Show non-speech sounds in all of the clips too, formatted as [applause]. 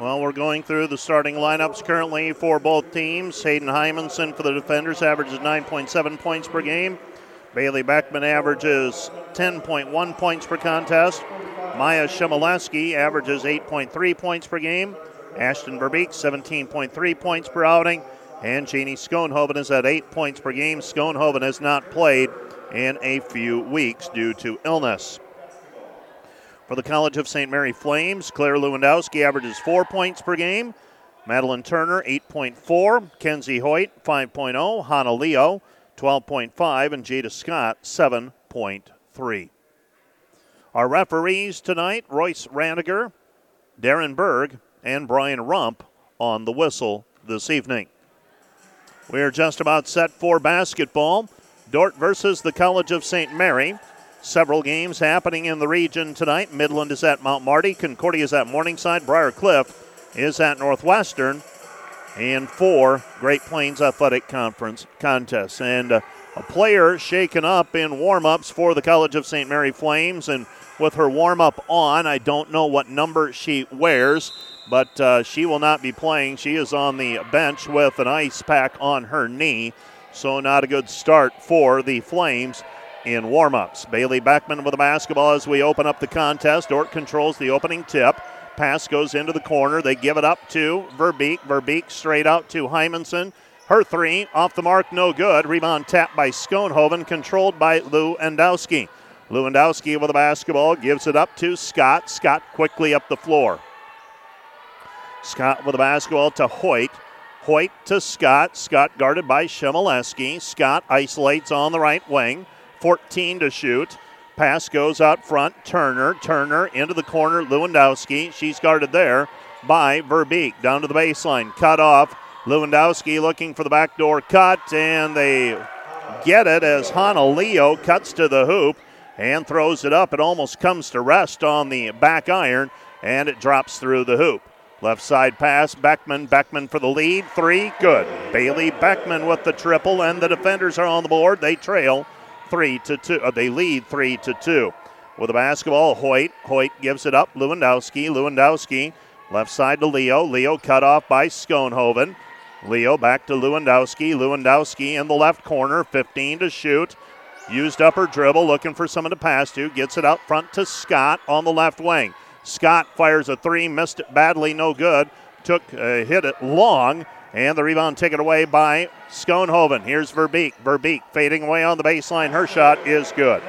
Well, we're going through the starting lineups currently for both teams. Hayden Hymanson for the defenders averages 9.7 points per game. Bailey Beckman averages 10.1 points per contest. Maya Shimoleski averages 8.3 points per game. Ashton Verbeek, 17.3 points per outing. And Janie Schoenhoven is at 8 points per game. Schoenhoven has not played in a few weeks due to illness. For the College of St. Mary Flames, Claire Lewandowski averages 4 points per game. Madeline Turner, 8.4. Kenzie Hoyt, 5.0. Hannah Leo, 12.5. And Jada Scott, 7.3. Our referees tonight Royce Raniger, Darren Berg, and Brian Rump on the whistle this evening. We're just about set for basketball. Dordt versus the College of St. Mary. Several games happening in the region tonight. Midland is at Mount Marty, Concordia is at Morningside, Briar Cliff is at Northwestern, and four Great Plains Athletic Conference contests. And uh, a player shaken up in warm ups for the College of St. Mary Flames. And with her warm up on, I don't know what number she wears but uh, she will not be playing. She is on the bench with an ice pack on her knee, so not a good start for the Flames in warmups. Bailey Beckman with the basketball as we open up the contest. Dordt controls the opening tip. Pass goes into the corner. They give it up to Verbeek. Verbeek straight out to Hymanson. Her three off the mark, no good. Rebound tapped by Schoenhoven, controlled by Lou Lewandowski. Lewandowski with the basketball gives it up to Scott. Scott quickly up the floor. Scott with the basketball to Hoyt. Hoyt to Scott. Scott guarded by Shimoleski. Scott isolates on the right wing. 14 to shoot. Pass goes out front. Turner. Turner into the corner. Lewandowski. She's guarded there by Verbeek. Down to the baseline. Cut off. Lewandowski looking for the backdoor cut, and they get it as Hannah Leo cuts to the hoop and throws it up. It almost comes to rest on the back iron, and it drops through the hoop. Left side pass, Beckman. Beckman for the lead. Three, good. Bailey Beckman with the triple, and the defenders are on the board. They trail three to two. Uh, they lead three to two. With the basketball, Hoyt. Hoyt gives it up. Lewandowski. Lewandowski left side to Leo. Leo cut off by Schoenhoven. Leo back to Lewandowski. Lewandowski in the left corner, 15 to shoot. Used up her dribble, looking for someone to pass to. Gets it out front to Scott on the left wing. Scott fires a three, missed it badly, no good. Took uh, hit it long, and the rebound taken away by Schoenhoven. Here's Verbeek. Verbeek fading away on the baseline. Her shot is good.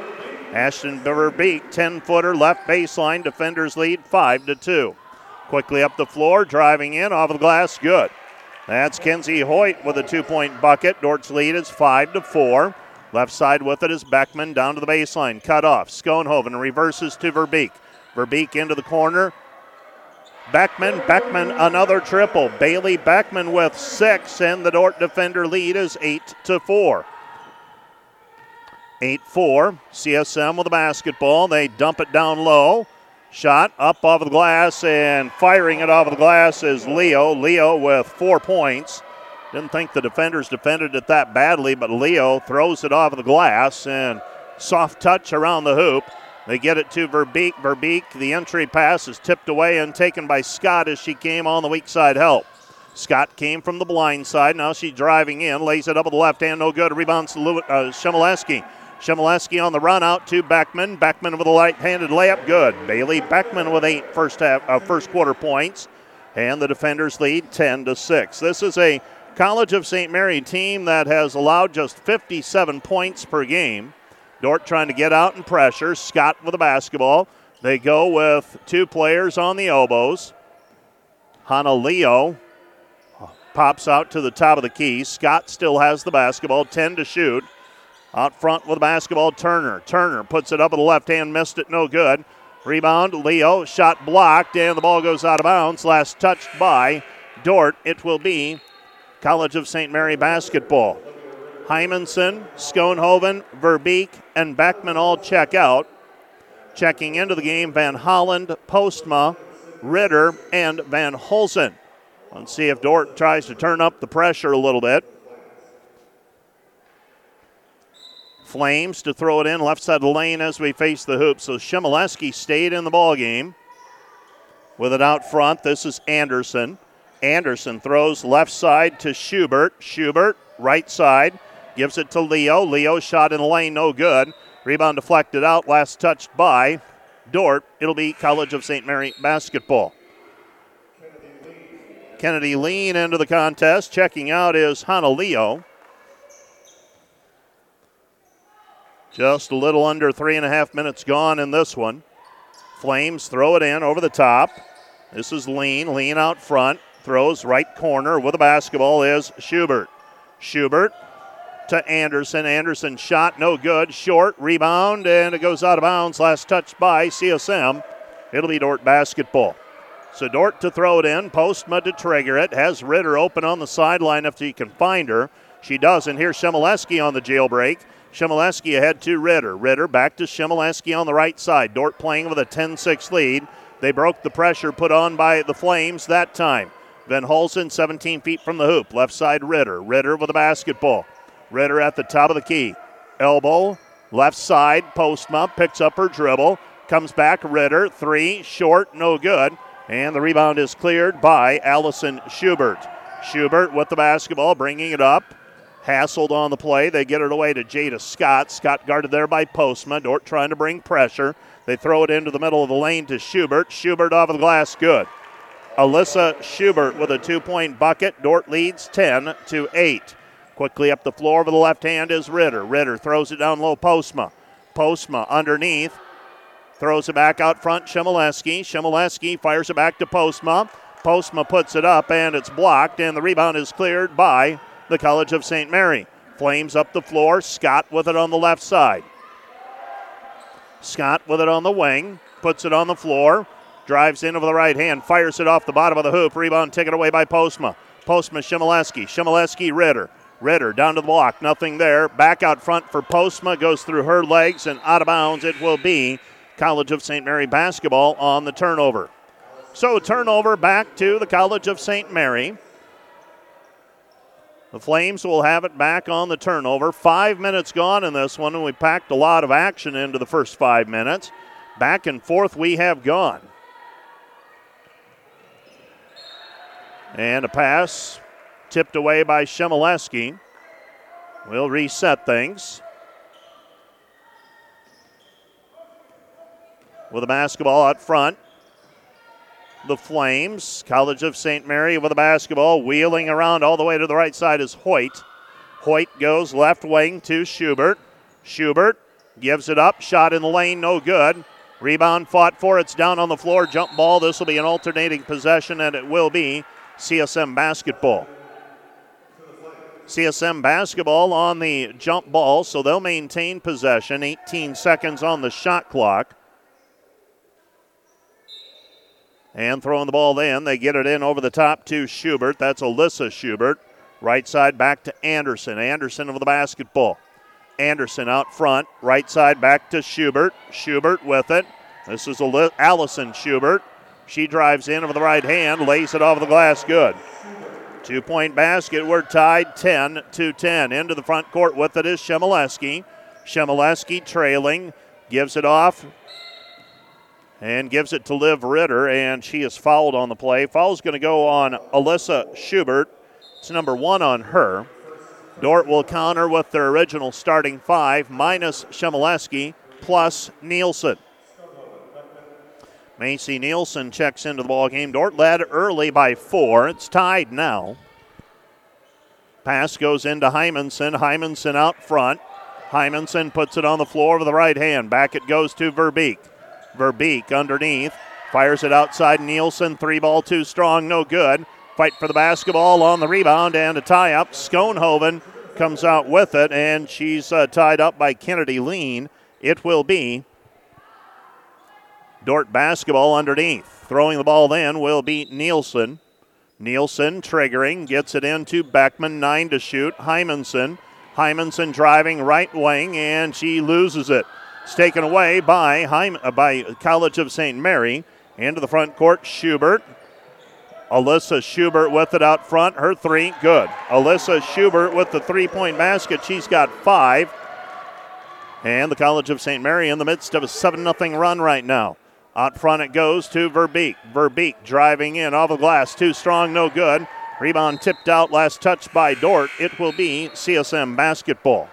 Ashton Verbeek, 10 footer left baseline. Defenders lead 5 to 2. Quickly up the floor, driving in off the glass, good. That's Kenzie Hoyt with a two point bucket. Dordt's lead is 5 to 4. Left side with it is Beckman down to the baseline. Cut off. Schoenhoven reverses to Verbeek. Verbeek into the corner. Beckman, Beckman another triple. Bailey Beckman with six, and the Dordt defender lead is eight to four. 8 4. CSM with the basketball. They dump it down low. Shot up off the glass and firing it off of the glass is Leo. Leo with four points. Didn't think the defenders defended it that badly, but Leo throws it off the glass and soft touch around the hoop. They get it to Verbeek. Verbeek, the entry pass is tipped away and taken by Scott as she came on the weak side help. Scott came from the blind side. Now she's driving in, lays it up with the left hand, no good. Rebounds to Lew- uh, Shimoleski. Shimoleski on the run out to Beckman. Beckman with a light-handed layup, good. Bailey Beckman with eight first half, uh, first quarter points, and the defenders lead 10 to six. This is a College of St. Mary team that has allowed just 57 points per game. Dordt trying to get out and pressure. Scott with the basketball. They go with two players on the elbows. Hannah Leo uh, pops out to the top of the key. Scott still has the basketball, 10 to shoot. Out front with the basketball, Turner. Turner puts it up with the left hand, missed it, no good. Rebound, Leo. Shot blocked, and the ball goes out of bounds. Last touched by Dordt. It will be College of St. Mary basketball. Hymanson, Schoenhoven, Verbeek, and Beckman all check out. Checking into the game, Van Holland, Postma, Ritter, and Van Holzen. Let's see if Dordt tries to turn up the pressure a little bit. Flames to throw it in left side of the lane as we face the hoop. So Shimoleski stayed in the ball game. with it out front. This is Anderson. Anderson throws left side to Schubert. Schubert, right side, gives it to Leo. Leo shot in the lane, no good. Rebound deflected out, last touched by Dordt. It'll be College of St. Mary basketball. Kennedy lean into the contest. Checking out is Hana Leo. Just a little under three and a half minutes gone in this one. Flames throw it in over the top. This is Lean. Lean out front. Throws right corner with the basketball is Schubert. Schubert to Anderson. Anderson shot no good. Short rebound and it goes out of bounds. Last touch by CSM. It'll be Dordt basketball. So Dordt to throw it in. Postma to trigger it. Has Ritter open on the sideline if he can find her. She doesn't. Here's Shemileski on the jailbreak. Shemileski ahead to Ritter. Ritter back to Shemileski on the right side. Dordt playing with a 10 6 lead. They broke the pressure put on by the Flames that time. Van Holzen 17 feet from the hoop. Left side Ritter. Ritter with the basketball. Ritter at the top of the key. Elbow, left side, Postma picks up her dribble. Comes back, Ritter. Three, short, no good. And the rebound is cleared by Allison Schubert. Schubert with the basketball, bringing it up. Hassled on the play. They get it away to Jada Scott. Scott guarded there by Postma. Dordt trying to bring pressure. They throw it into the middle of the lane to Schubert. Schubert off of the glass, good. Alyssa Schubert with a two point bucket. Dordt leads 10 to 8. Quickly up the floor with the left hand is Ritter. Ritter throws it down low, Postma. Postma underneath. Throws it back out front, Shemileski. Shemileski fires it back to Postma. Postma puts it up and it's blocked, and the rebound is cleared by the College of St. Mary. Flames up the floor. Scott with it on the left side. Scott with it on the wing. Puts it on the floor. Drives in over the right hand. Fires it off the bottom of the hoop. Rebound taken away by Postma. Postma, Shimileski. Shimileski, Ritter. Ritter down to the block. Nothing there. Back out front for Postma. Goes through her legs and out of bounds. It will be College of St. Mary basketball on the turnover. So turnover back to the College of St. Mary. The Flames will have it back on the turnover. Five minutes gone in this one, and we packed a lot of action into the first five minutes. Back and forth we have gone. And a pass tipped away by Shemileski. We'll reset things. With a basketball out front the Flames. College of St. Mary with a basketball. Wheeling around all the way to the right side is Hoyt. Hoyt goes left wing to Schubert. Schubert gives it up. Shot in the lane, no good. Rebound fought for. It's down on the floor. Jump ball. This will be an alternating possession, and it will be CSM basketball. CSM basketball on the jump ball, so they'll maintain possession. 18 seconds on the shot clock. And throwing the ball in, they get it in over the top to Schubert. That's Alyssa Schubert. Right side back to Anderson. Anderson with the basketball. Anderson out front. Right side back to Schubert. Schubert with it. This is Allison Schubert. She drives in over the right hand, lays it off the glass. Good. Two point basket. We're tied 10 to 10. Into the front court with it is Shemileski. Shemileski trailing. Gives it off and gives it to Liv Ritter, and she is fouled on the play. Foul's going to go on Alyssa Schubert. It's number one on her. Dordt will counter with their original starting five, minus Shemileski, plus Nielsen. Macy Nielsen checks into the ball game. Dordt led early by four. It's tied now. Pass goes into Hymanson. Hymanson out front. Hymanson puts it on the floor with the right hand. Back it goes to Verbeek. Verbeek underneath. Fires it outside Nielsen. Three ball too strong, no good. Fight for the basketball on the rebound and a tie up. Schoenhoven comes out with it, and she's uh, tied up by Kennedy Lean. It will be Dordt basketball underneath. Throwing the ball then will be Nielsen. Nielsen triggering, gets it into Beckman, nine to shoot. Hymanson. Hymanson driving right wing, and she loses it. It's taken away by, uh, by College of St. Mary. Into the front court, Schubert. Alyssa Schubert with it out front. Her three, good. Alyssa Schubert with the three point basket. She's got five. And the College of St. Mary in the midst of a 7 0 run right now. Out front it goes to Verbeek. Verbeek driving in off the glass. Too strong, no good. Rebound tipped out, last touch by Dordt. It will be CSM basketball.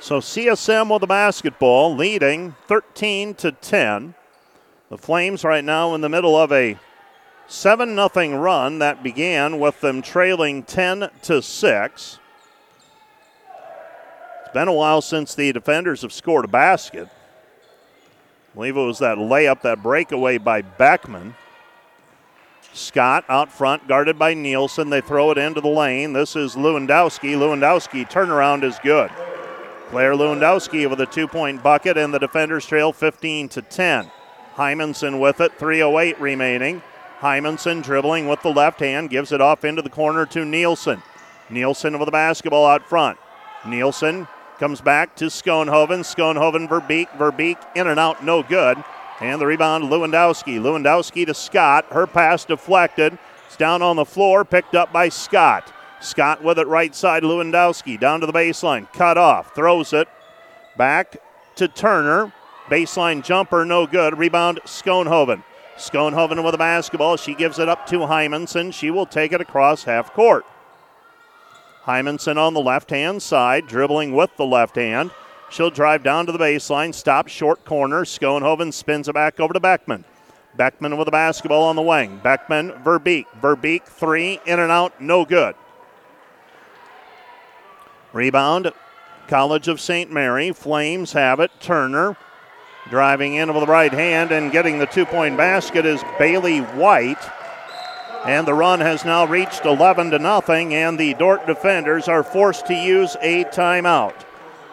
So CSM with the basketball, leading 13 to 10. The Flames right now in the middle of a 7 0 run that began with them trailing 10 to 6. Been a while since the defenders have scored a basket. I believe it was that layup, that breakaway by Beckman. Scott out front, guarded by Nielsen. They throw it into the lane. This is Lewandowski. Lewandowski turnaround is good. Claire Lewandowski with a two-point bucket, and the defenders trail 15 to 10. Hymanson with it, 3:08 remaining. Hymanson dribbling with the left hand, gives it off into the corner to Nielsen. Nielsen with the basketball out front. Nielsen comes back to Schoenhoven. Schoenhoven, Verbeek, Verbeek in and out, no good. And the rebound, Lewandowski. Lewandowski to Scott. Her pass deflected. It's down on the floor, picked up by Scott. Scott with it right side. Lewandowski down to the baseline. Cut off. Throws it back to Turner. Baseline jumper, no good. Rebound, Schoenhoven. Schoenhoven with the basketball. She gives it up to Hymanson. She will take it across half court. Hymanson on the left hand side, dribbling with the left hand. She'll drive down to the baseline, stop short corner. Schoenhoven spins it back over to Beckman. Beckman with the basketball on the wing. Beckman, Verbeek. Verbeek, three, in and out, no good. Rebound, College of St. Mary. Flames have it. Turner driving in with the right hand and getting the two point basket is Bailey White. And the run has now reached 11 to nothing, and the Dordt defenders are forced to use a timeout.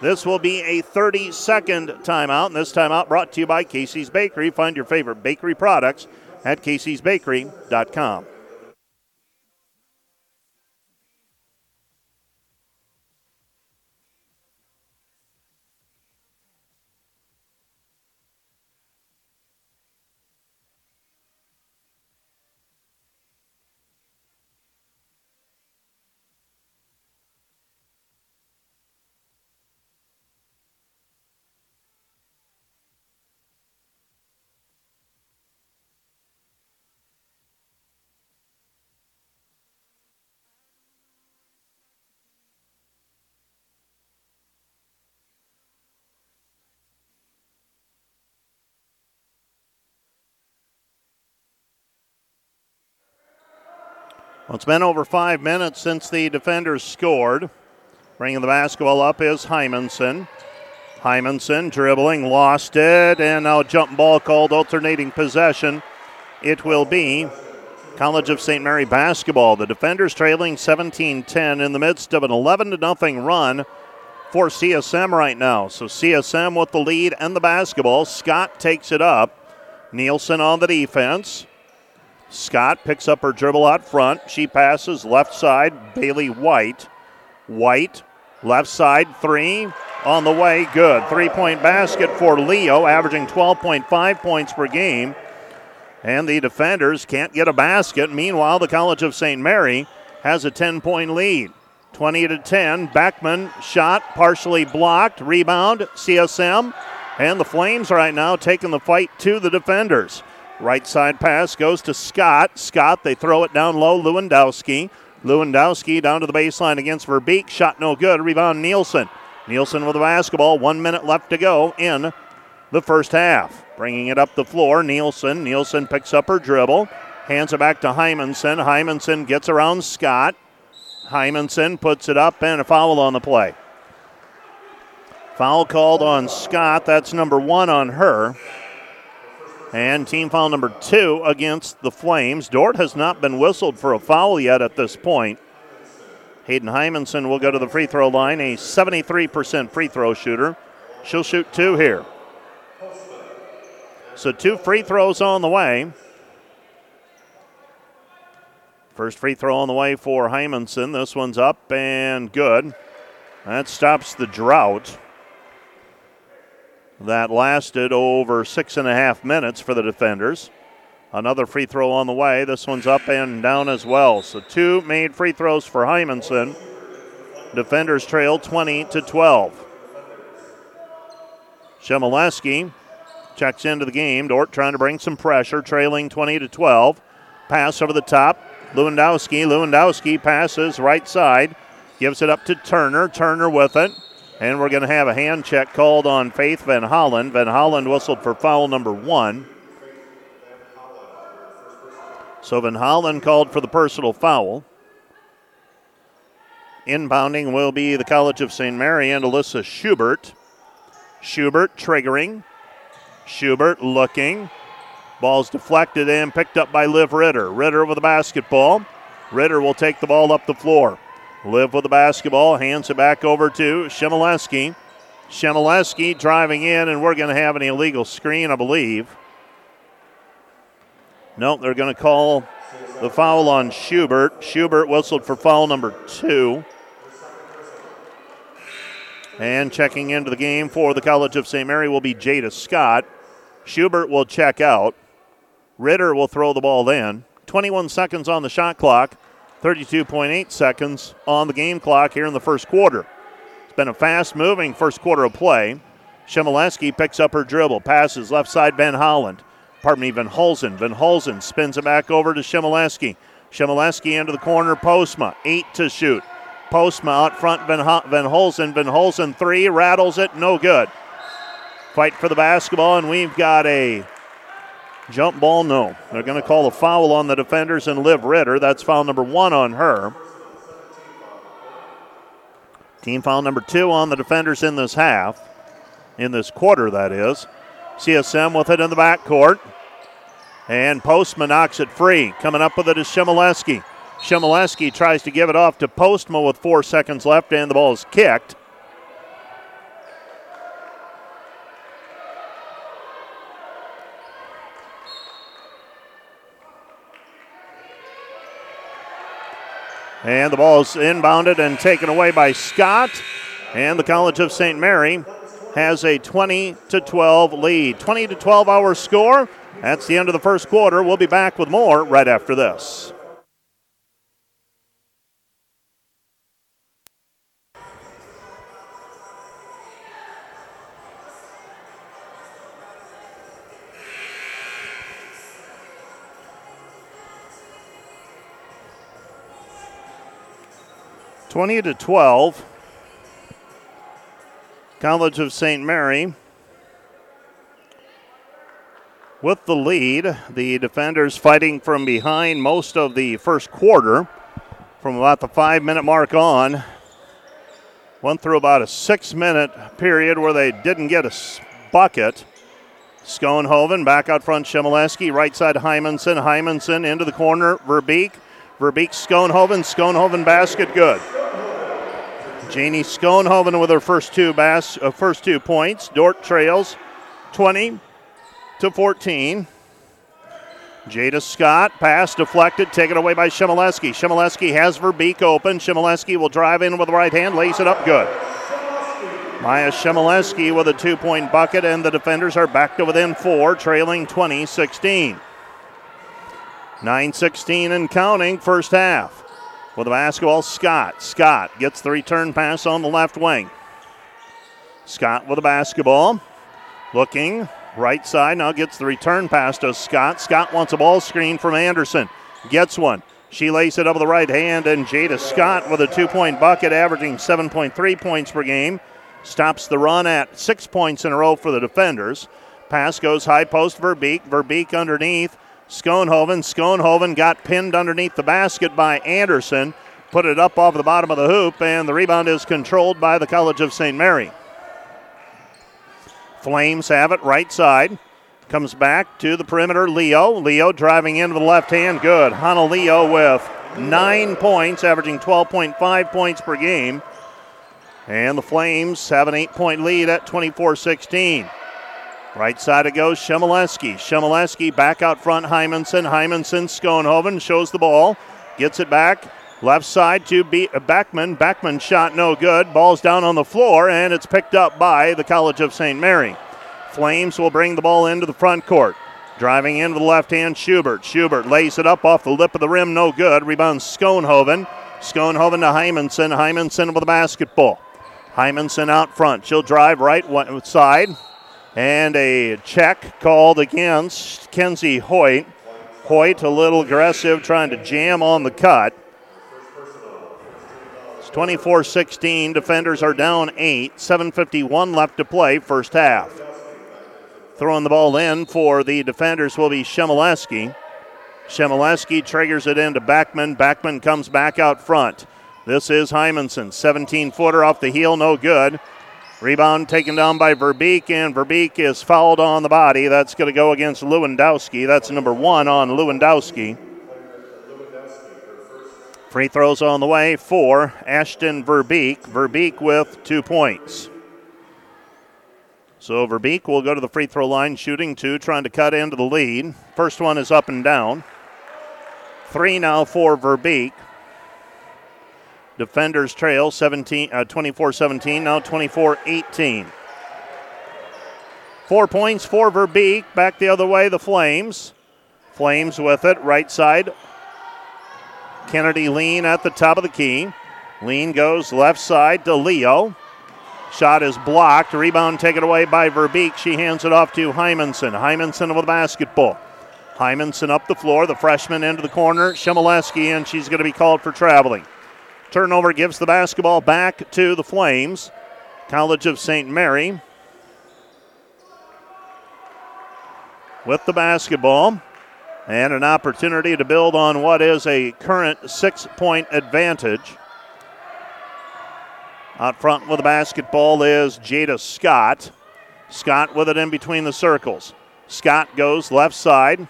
This will be a 30 second timeout, and this timeout brought to you by Casey's Bakery. Find your favorite bakery products at caseysbakery.com. Well, it's been over five minutes since the defenders scored. Bringing the basketball up is Hymanson. Hymanson dribbling, lost it, and now a jump ball called alternating possession. It will be College of St. Mary basketball. The defenders trailing 17 10 in the midst of an 11 0 run for CSM right now. So CSM with the lead and the basketball. Scott takes it up. Nielsen on the defense. Scott picks up her dribble out front. She passes left side, Bailey White. White, left side, three on the way, good. Three point basket for Leo, averaging 12.5 points per game. And the defenders can't get a basket. Meanwhile, the College of St. Mary has a 10 point lead. 20 to 10. Beckman shot partially blocked. Rebound, CSM. And the Flames right now taking the fight to the defenders. Right side pass goes to Scott. Scott, they throw it down low. Lewandowski. Lewandowski down to the baseline against Verbeek. Shot no good. Rebound Nielsen. Nielsen with the basketball. One minute left to go in the first half. Bringing it up the floor. Nielsen. Nielsen picks up her dribble. Hands it back to Hymanson. Hymanson gets around Scott. Hymanson puts it up and a foul on the play. Foul called on Scott. That's number one on her. And team foul number two against the Flames. Dordt has not been whistled for a foul yet at this point. Hayden Hymanson will go to the free throw line, a 73% free throw shooter. She'll shoot two here. So two free throws on the way. First free throw on the way for Hymanson. This one's up and good. That stops the drought that lasted over six and a half minutes for the defenders. Another free throw on the way. This one's up and down as well. So two made free throws for Hymanson. Defenders trail 20 to 12. Shemileski checks into the game. Dordt trying to bring some pressure, trailing 20 to 12. Pass over the top. Lewandowski. Lewandowski passes right side, gives it up to Turner. Turner with it. And we're going to have a hand check called on Faith Van Hollen. Van Hollen whistled for foul number one. So Van Hollen called for the personal foul. Inbounding will be the College of St. Mary and Alyssa Schubert. Schubert triggering. Schubert looking. Ball's deflected and picked up by Liv Ritter. Ritter with the basketball. Ritter will take the ball up the floor. Liv with the basketball, hands it back over to Shemileski. Shemileski driving in, and we're going to have an illegal screen, I believe. No, they're going to call the foul on Schubert. Schubert whistled for foul number two. And checking into the game for the College of St. Mary will be Jada Scott. Schubert will check out. Ritter will throw the ball in. 21 seconds on the shot clock, 32.8 seconds on the game clock here in the first quarter. It's been a fast moving first quarter of play. Shemileski picks up her dribble, passes left side Van Holland. Pardon me, Van Holzen. Van Holzen spins it back over to Shemileski. Shemileski into the corner, Postma, eight to shoot. Postma out front, Van, Van Holzen. Van Holzen three, rattles it, no good. Fight for the basketball, and we've got a jump ball. No. They're going to call a foul on the defenders and Liv Ritter. That's foul number one on her. Team foul number two on the defenders in this half, in this quarter, that is. CSM with it in the backcourt. And Postma knocks it free. Coming up with it is Shemileski. Shemileski tries to give it off to Postma with four seconds left, and the ball is kicked. And the ball is inbounded and taken away by Scott. And the College of St. Mary has a 20 to 12 lead. 20 to 12 hour score. That's the end of the first quarter. We'll be back with more right after this. 20 to 12. College of St. Mary with the lead. The defenders fighting from behind most of the first quarter from about the five minute mark on. Went through about a six minute period where they didn't get a bucket. Schoenhoven back out front, Shemileski, right side Hymanson, Hymanson into the corner, Verbeek, Verbeek, Schoenhoven, Schoenhoven basket good. Janie Schoenhoven with her first two bas- uh, first two points. Dordt trails 20 to 14. Jada Scott, pass deflected, taken away by Shemileski. Shemileski has Verbeek open. Shemileski will drive in with the right hand, lays it up good. Maya Shemileski with a two point bucket, and the defenders are back to within four, trailing 20 16. 9 16 and counting, first half. With the basketball, Scott. Scott gets the return pass on the left wing. Scott with the basketball. Looking right side. Now gets the return pass to Scott. Scott wants a ball screen from Anderson. Gets one. She lays it up with the right hand, and Jada Scott with a two point bucket, averaging 7.3 points per game. Stops the run at six points in a row for the defenders. Pass goes high post Verbeek. Verbeek underneath. Schoenhoven. Schoenhoven got pinned underneath the basket by Anderson, put it up off the bottom of the hoop, and the rebound is controlled by the College of St. Mary. Flames have it right side. Comes back to the perimeter. Leo. Leo driving in the left hand. Good. Hana Leo with nine points, averaging 12.5 points per game. And the Flames have an eight point lead at 24 16. Right side it goes Shemileski. Shemileski back out front, Hymanson. Hymanson, Schoenhoven shows the ball, gets it back. Left side to beat uh, Beckman. Beckman shot no good. Ball's down on the floor, and it's picked up by the College of St. Mary. Flames will bring the ball into the front court. Driving into the left hand, Schubert. Schubert lays it up off the lip of the rim, no good. Rebounds Schoenhoven. Schoenhoven to Hymanson. Hymanson with the basketball. Hymanson out front. She'll drive right side. And a check called against Kenzie Hoyt. Hoyt a little aggressive, trying to jam on the cut. It's 24 16. Defenders are down eight. 7.51 left to play, first half. Throwing the ball in for the defenders will be Shemileski. Shemileski triggers it into Backman. Backman comes back out front. This is Hymanson. 17 footer off the heel, no good. Rebound taken down by Verbeek, and Verbeek is fouled on the body. That's going to go against Lewandowski. That's number one on Lewandowski. Free throws on the way for Ashton Verbeek. Verbeek with two points. So Verbeek will go to the free throw line, shooting two, trying to cut into the lead. First one is up and down. Three now for Verbeek. Defenders trail 17, uh, 24-17, now 24-18. Four points for Verbeek. Back the other way, the Flames. Flames with it, right side. Kennedy Lean at the top of the key. Lean goes left side to Leo. Shot is blocked. Rebound taken away by Verbeek. She hands it off to Hymanson. Hymanson with the basketball. Hymanson up the floor, the freshman into the corner, Shemileski, and she's going to be called for traveling. Turnover gives the basketball back to the Flames. College of St. Mary with the basketball and an opportunity to build on what is a current six point advantage. Out front with the basketball is Jada Scott. Scott with it in between the circles. Scott goes left side.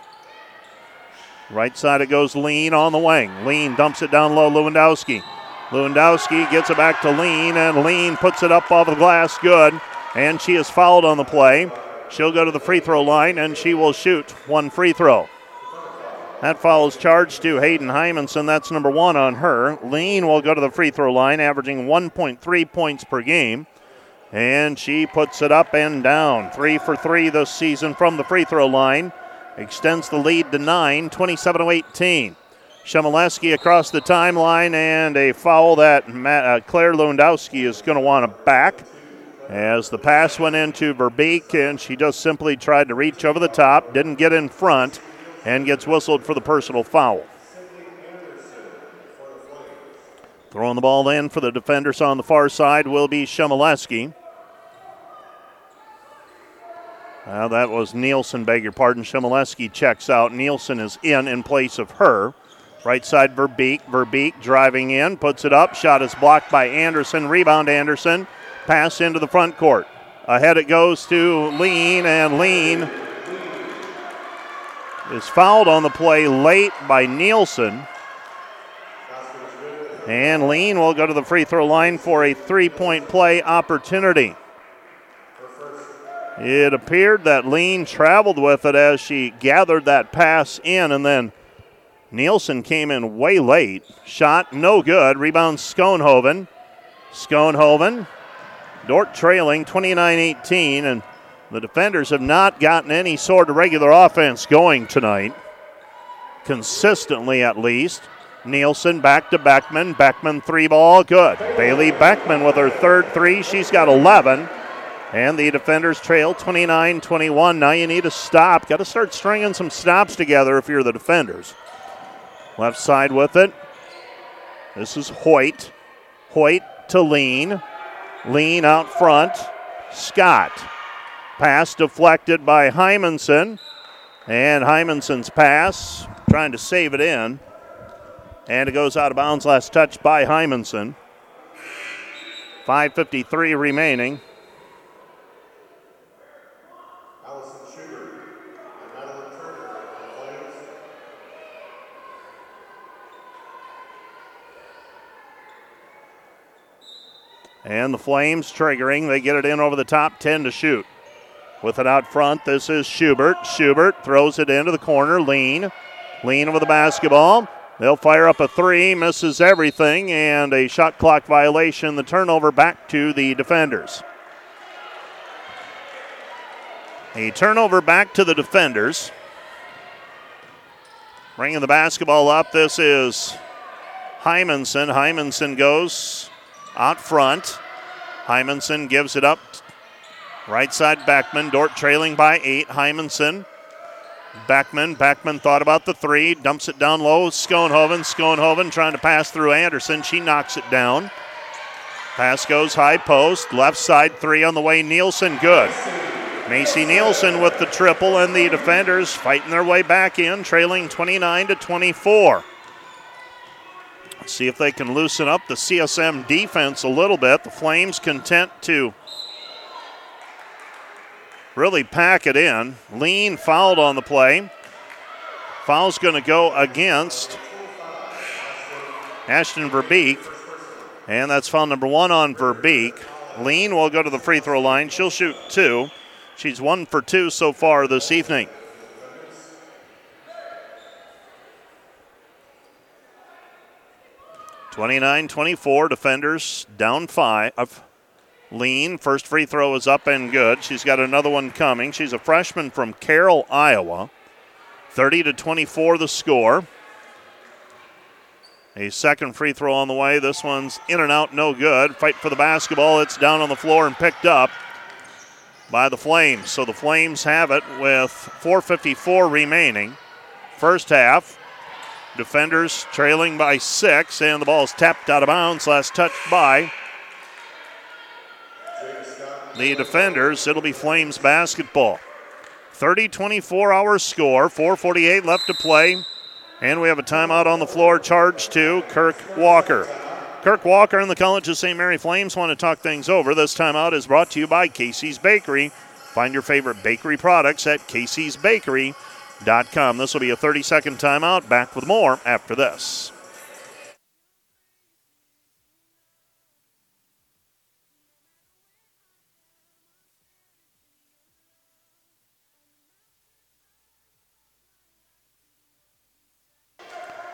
Right side it goes Lean on the wing. Lean dumps it down low. Lewandowski. Lewandowski gets it back to Lean, and Lean puts it up off the glass. Good. And she is fouled on the play. She'll go to the free throw line and she will shoot one free throw. That foul is charged to Hayden Hymanson. That's number one on her. Lean will go to the free throw line, averaging 1.3 points per game. And she puts it up and down. Three for three this season from the free throw line extends the lead to 9, 27 18. Shemileski across the timeline and a foul that Matt, uh, Claire Lewandowski is going to want to back as the pass went into Verbeek and she just simply tried to reach over the top, didn't get in front, and gets whistled for the personal foul. Throwing the ball in for the defenders on the far side will be Shemileski. Well, that was Nielsen, beg your pardon. Shemileski checks out. Nielsen is in in place of her. Right side, Verbeek. Verbeek driving in, puts it up. Shot is blocked by Anderson. Rebound, Anderson. Pass into the front court. Ahead it goes to Lean, and Lean is fouled on the play late by Nielsen. And Lean will go to the free throw line for a three point play opportunity. It appeared that Lean traveled with it as she gathered that pass in, and then Nielsen came in way late. Shot no good. Rebound Schoenhoven. Schoenhoven. Dordt trailing 29 18, and the defenders have not gotten any sort of regular offense going tonight. Consistently, at least. Nielsen back to Beckman. Beckman three ball, good. Bailey Beckman with her third three. She's got 11. And the defenders trail 29 21. Now you need a stop. Got to start stringing some stops together if you're the defenders. Left side with it. This is Hoyt. Hoyt to Lean. Lean out front. Scott. Pass deflected by Hymanson. And Hymanson's pass, trying to save it in. And it goes out of bounds. Last touch by Hymanson. 5.53 remaining. And the Flames triggering. They get it in over the top 10 to shoot. With it out front, this is Schubert. Schubert throws it into the corner. Lean. Lean with the basketball. They'll fire up a three, misses everything, and a shot clock violation. The turnover back to the defenders. A turnover back to the defenders. Bringing the basketball up, this is Hymanson. Hymanson goes out front. Hymanson gives it up Right side Backman. Dordt trailing by eight. Hymanson. Backman. Backman thought about the three. Dumps it down low. Schoenhoven. Schoenhoven trying to pass through Anderson. She knocks it down. Pass goes high post. Left side three on the way. Nielsen good. Macy Nielsen with the triple, and the defenders fighting their way back in, trailing 29 to 24. See if they can loosen up the CSM defense a little bit. The Flames content to really pack it in. Lean fouled on the play. Foul's going to go against Ashton Verbeek, and that's foul number one on Verbeek. Lean will go to the free throw line. She'll shoot two. She's one for two so far this evening. Twenty-nine, twenty-four. Defenders down five. Lean, first free throw is up and good. She's got another one coming. She's a freshman from Carroll, Iowa. 30 to 24 the score. A second free throw on the way. This one's in and out, no good. Fight for the basketball. It's down on the floor and picked up by the Flames. So the Flames have it with 4.54 remaining. First half. Defenders trailing by six, and the ball is tapped out of bounds. Last touched by the defenders. It'll be Flames basketball. 30 24 hour score, 4.48 left to play. And we have a timeout on the floor, charged to Kirk Walker. Kirk Walker and the College of St. Mary Flames want to talk things over. This timeout is brought to you by Casey's Bakery. Find your favorite bakery products at caseysbakery.com. This will be a 30 second timeout. Back with more after this.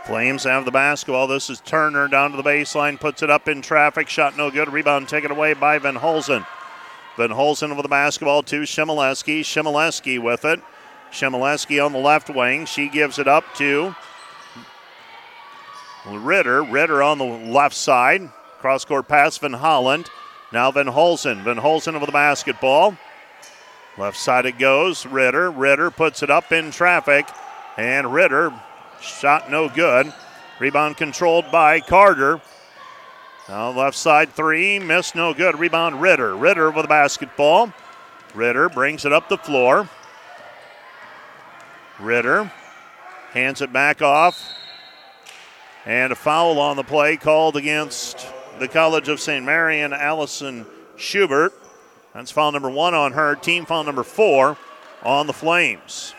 Flames have the basketball. This is Turner down to the baseline, puts it up in traffic. Shot no good. Rebound taken away by Van Holzen. Van Holzen with the basketball to Shimileski. Shimileski with it. Shimileski on the left wing. She gives it up to Ritter. Ritter on the left side. Cross court pass, Van Holland. Now Van Holzen. Van Holzen with the basketball. Left side it goes. Ritter. Ritter puts it up in traffic. And Ritter Shot no good. Rebound controlled by Carter. Now left side three, missed no good. Rebound Ritter. Ritter with the basketball. Ritter brings it up the floor. Ritter hands it back off. And a foul on the play called against the College of St. Mary and Allison Schubert. That's foul number one on her. Team foul number four on the Flames.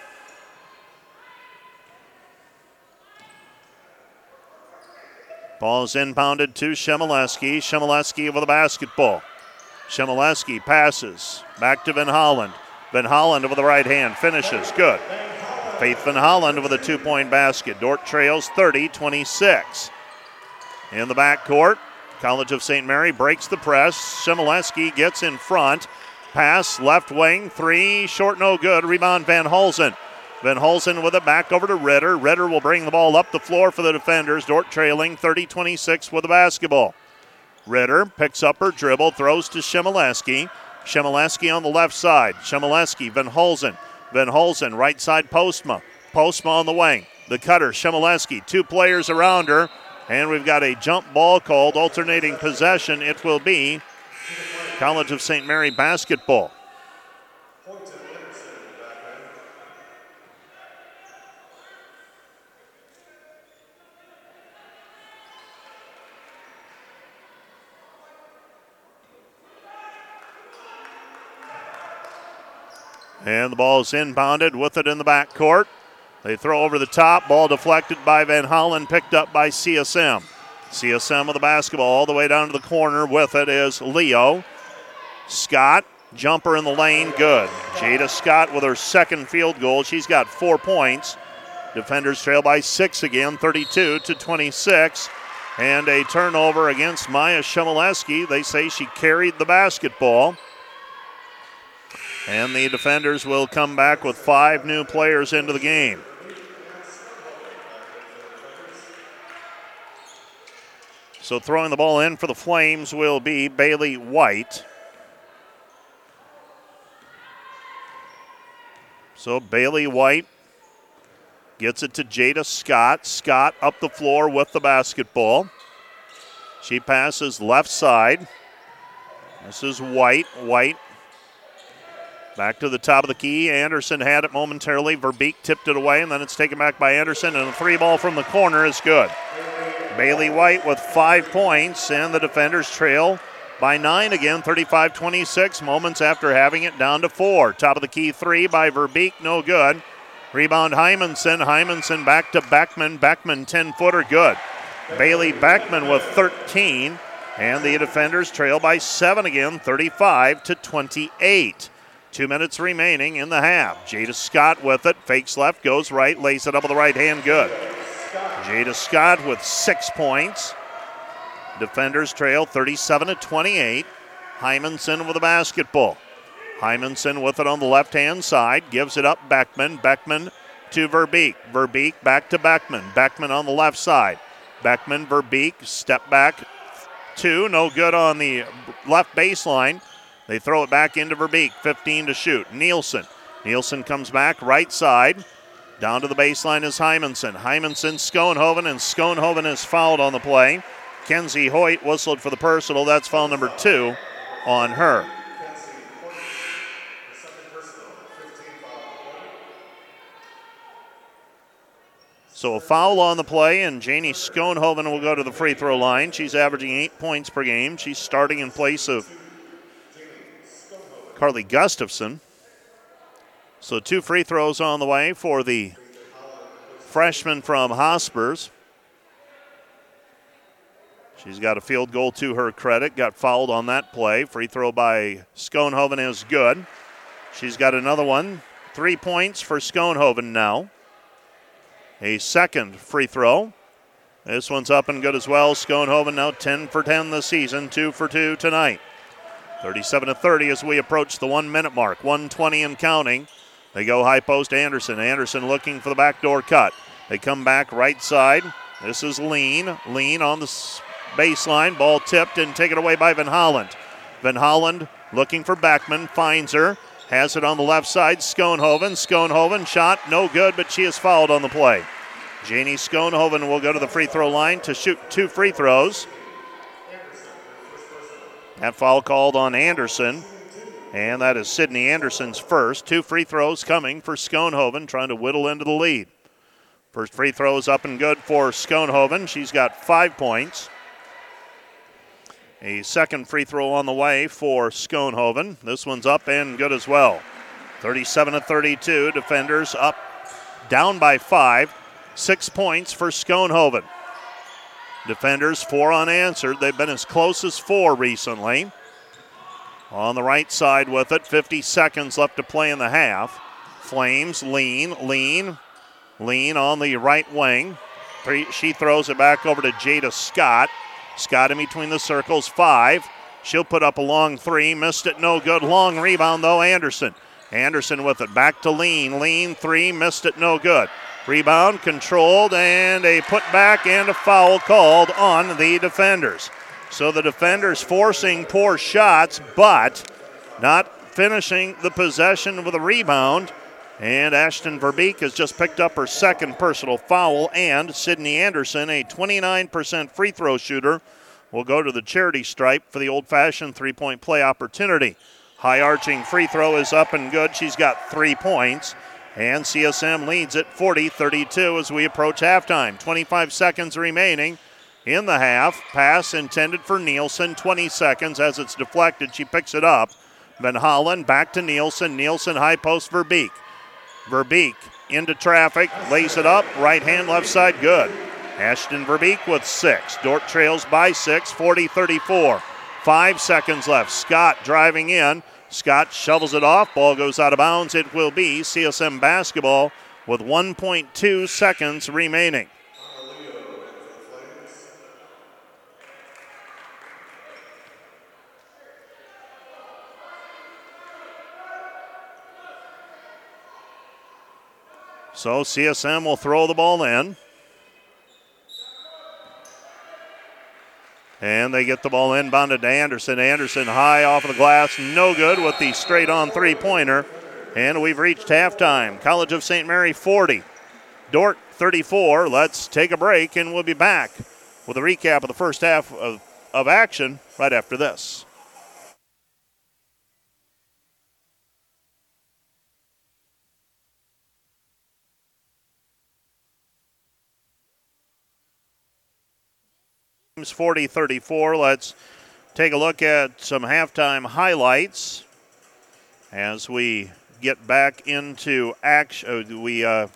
Ball is inbounded to Shemileski. Shemileski with the basketball. Shemileski passes back to Van Holland. Van Holland with the right hand finishes. Good. Faith Van Holland with a two point basket. Dordt trails 30 26. In the backcourt, College of St. Mary breaks the press. Shemileski gets in front. Pass left wing, three, short, no good. Rebound Van Holzen. Van Holzen with it back over to Ritter. Ritter will bring the ball up the floor for the defenders. Dordt trailing 30 26 with the basketball. Ritter picks up her dribble, throws to Shemileski. Shemileski on the left side. Shemileski, Van Holzen. Van Holzen, right side Postma. Postma on the wing. The cutter, Shemileski. Two players around her. And we've got a jump ball called, alternating possession. It will be College of St. Mary basketball. And the ball is inbounded with it in the back court. They throw over the top. Ball deflected by Van Hollen, picked up by CSM. CSM with the basketball all the way down to the corner. With it is Leo. Scott, jumper in the lane, good. Jada Scott with her second field goal. She's got four points. Defenders trail by six again, 32 to 26. And a turnover against Maya Shemileski. They say she carried the basketball. And the defenders will come back with five new players into the game. So throwing the ball in for the Flames will be Bailey White. So Bailey White gets it to Jada Scott. Scott up the floor with the basketball. She passes left side. This is White. White back to the top of the key. Anderson had it momentarily. Verbeek tipped it away, and then it's taken back by Anderson, and the three ball from the corner is good. Bailey White with five points, and the defenders trail by nine again, 35 26, moments after having it down to four. Top of the key three by Verbeek, no good. Rebound Hymanson. Hymanson back to Beckman. Beckman 10 footer, good. Bailey Beckman with 13. And the defenders trail by seven again, 35 to 28. Two minutes remaining in the half. Jada Scott with it. Fakes left, goes right, lays it up with the right hand, good. Jada Scott with six points. Defenders trail 37 to 28. Hymanson with the basketball. Hymanson with it on the left hand side, gives it up Beckman. Beckman to Verbeek. Verbeek back to Beckman. Beckman on the left side. Beckman, Verbeek, step back two, no good on the left baseline. They throw it back into Verbeek, 15 to shoot. Nielsen. Nielsen comes back right side. Down to the baseline is Hymanson. Hymanson, Schoenhoven, and Schoenhoven is fouled on the play. Kenzie Hoyt whistled for the personal. That's foul number two on her. So a foul on the play, and Janie Schoenhoven will go to the free throw line. She's averaging eight points per game. She's starting in place of Carly Gustafson. So two free throws on the way for the freshman from Hospers. She's got a field goal to her credit. Got fouled on that play. Free throw by Schoenhoven is good. She's got another one. Three points for Schoenhoven now. A second free throw. This one's up and good as well. Schoenhoven now 10 for 10 this season, 2 for 2 tonight. 37 to 30 as we approach the one minute mark. 120 and counting. They go high post Anderson. Anderson looking for the backdoor cut. They come back right side. This is Lean. Lean on the baseline. Ball tipped and taken away by Van Holland. Van Holland looking for Backman. Finds her. Has it on the left side. Schoenhoven. Schoenhoven shot no good, but she is fouled on the play. Janie Schoenhoven will go to the free throw line to shoot two free throws. That foul called on Anderson. And that is Sydney Anderson's first. Two free throws coming for Schoenhoven, trying to whittle into the lead. First free throw is up and good for Schoenhoven. She's got five points. A second free throw on the way for Schoenhoven. This one's up and good as well. 37 to 32. Defenders up, down by five. Six points for Schoenhoven. Defenders four unanswered. They've been as close as four recently. On the right side with it, 50 seconds left to play in the half. Flames lean, lean, lean on the right wing. She throws it back over to Jada Scott. Scott in between the circles, five. She'll put up a long three. Missed it, no good. Long rebound, though, Anderson. Anderson with it. Back to lean. Lean three. Missed it, no good. Rebound controlled and a putback and a foul called on the defenders. So the defenders forcing poor shots, but not finishing the possession with a rebound. And Ashton Verbeek has just picked up her second personal foul, and Sydney Anderson, a 29% free throw shooter, will go to the charity stripe for the old fashioned three point play opportunity. High arching free throw is up and good. She's got three points. And CSM leads at 40 32 as we approach halftime. 25 seconds remaining in the half. Pass intended for Nielsen. 20 seconds as it's deflected. She picks it up. Van Holland back to Nielsen. Nielsen high post Verbeek. Verbeek into traffic, lays it up, right hand, left side, good. Ashton Verbeek with six. Dordt trails by six, 40 34. Five seconds left. Scott driving in. Scott shovels it off. Ball goes out of bounds. It will be CSM basketball with 1.2 seconds remaining. So CSM will throw the ball in. And they get the ball inbounded to Anderson. Anderson high off of the glass, no good with the straight on three pointer. And we've reached halftime. College of St. Mary 40, Dordt 34. Let's take a break and we'll be back with a recap of the first half of, of action right after this. 40 34. Let's take a look at some halftime highlights as we get back into action. Uh, we uh,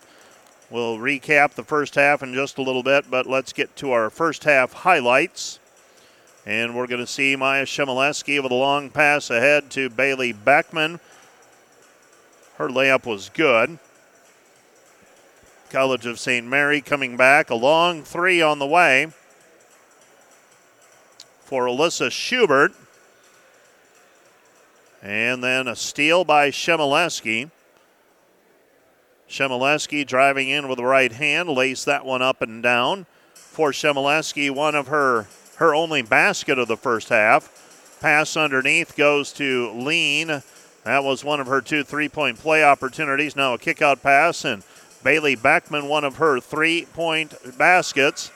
will recap the first half in just a little bit, but let's get to our first half highlights. And we're going to see Maya Shemileski with a long pass ahead to Bailey Beckman. Her layup was good. College of St. Mary coming back. A long three on the way for Alyssa Schubert. And then a steal by Shemileski. Shemileski driving in with the right hand, lays that one up and down. For Shemileski, one of her her only basket of the first half. Pass underneath goes to Lean. That was one of her two three-point play opportunities. Now a kick-out pass, and Bailey Beckman, one of her three-point baskets.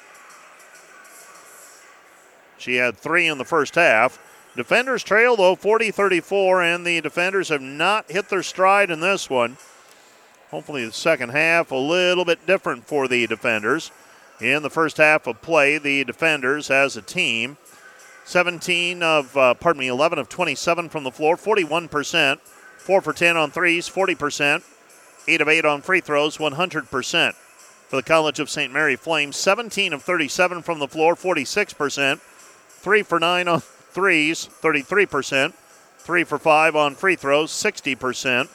She had three in the first half. Defenders trail, though, 40 34, and the defenders have not hit their stride in this one. Hopefully, the second half a little bit different for the defenders. In the first half of play, the defenders as a team, 17 of, uh, pardon me, 11 of 27 from the floor, 41%, 4 for 10 on threes, 40%, 8 of 8 on free throws, 100%. For the College of St. Mary Flames, 17 of 37 from the floor, 46%. Three for nine on threes, 33%. Three for five on free throws, 60%.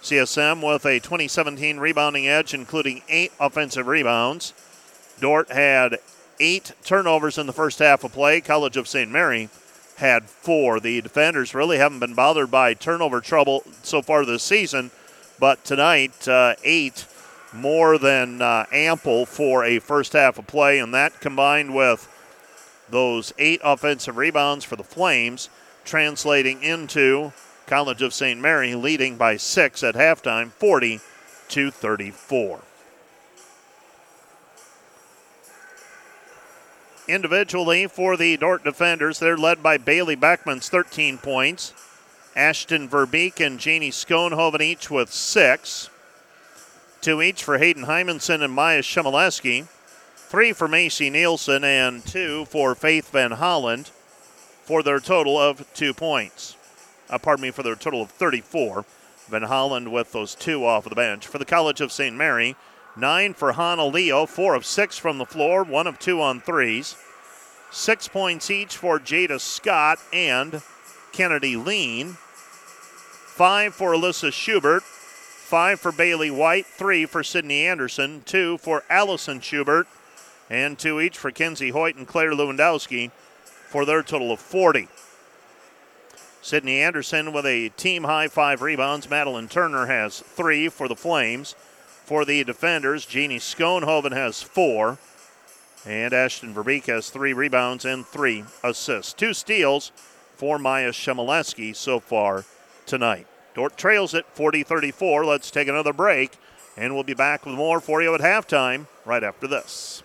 CSM with a 2017 rebounding edge, including eight offensive rebounds. Dordt had eight turnovers in the first half of play. College of St. Mary had four. The defenders really haven't been bothered by turnover trouble so far this season, but tonight, uh, eight more than uh, ample for a first half of play, and that combined with those eight offensive rebounds for the Flames, translating into College of St. Mary leading by six at halftime, 40 to 34. Individually for the Dordt defenders, they're led by Bailey Beckman's 13 points. Ashton Verbeek and Janie Schoenhoven each with six. Two each for Hayden Hymanson and Maya Shemileski. Three for Macy Nielsen and two for Faith Van Holland for their total of two points. Uh, pardon me, for their total of 34. Van Holland with those two off of the bench. For the College of St. Mary, nine for Hannah Leo, four of six from the floor, one of two on threes. Six points each for Jada Scott and Kennedy Lean. Five for Alyssa Schubert, five for Bailey White, three for Sydney Anderson, two for Allison Schubert, and two each for Kenzie Hoyt and Claire Lewandowski for their total of 40. Sydney Anderson with a team high five rebounds. Madeline Turner has three for the Flames. For the defenders, Jeannie Schoenhoven has four. And Ashton Verbeek has three rebounds and three assists. Two steals for Maya Shemileski so far tonight. Dordt trails it 40 34. Let's take another break, and we'll be back with more for you at halftime right after this.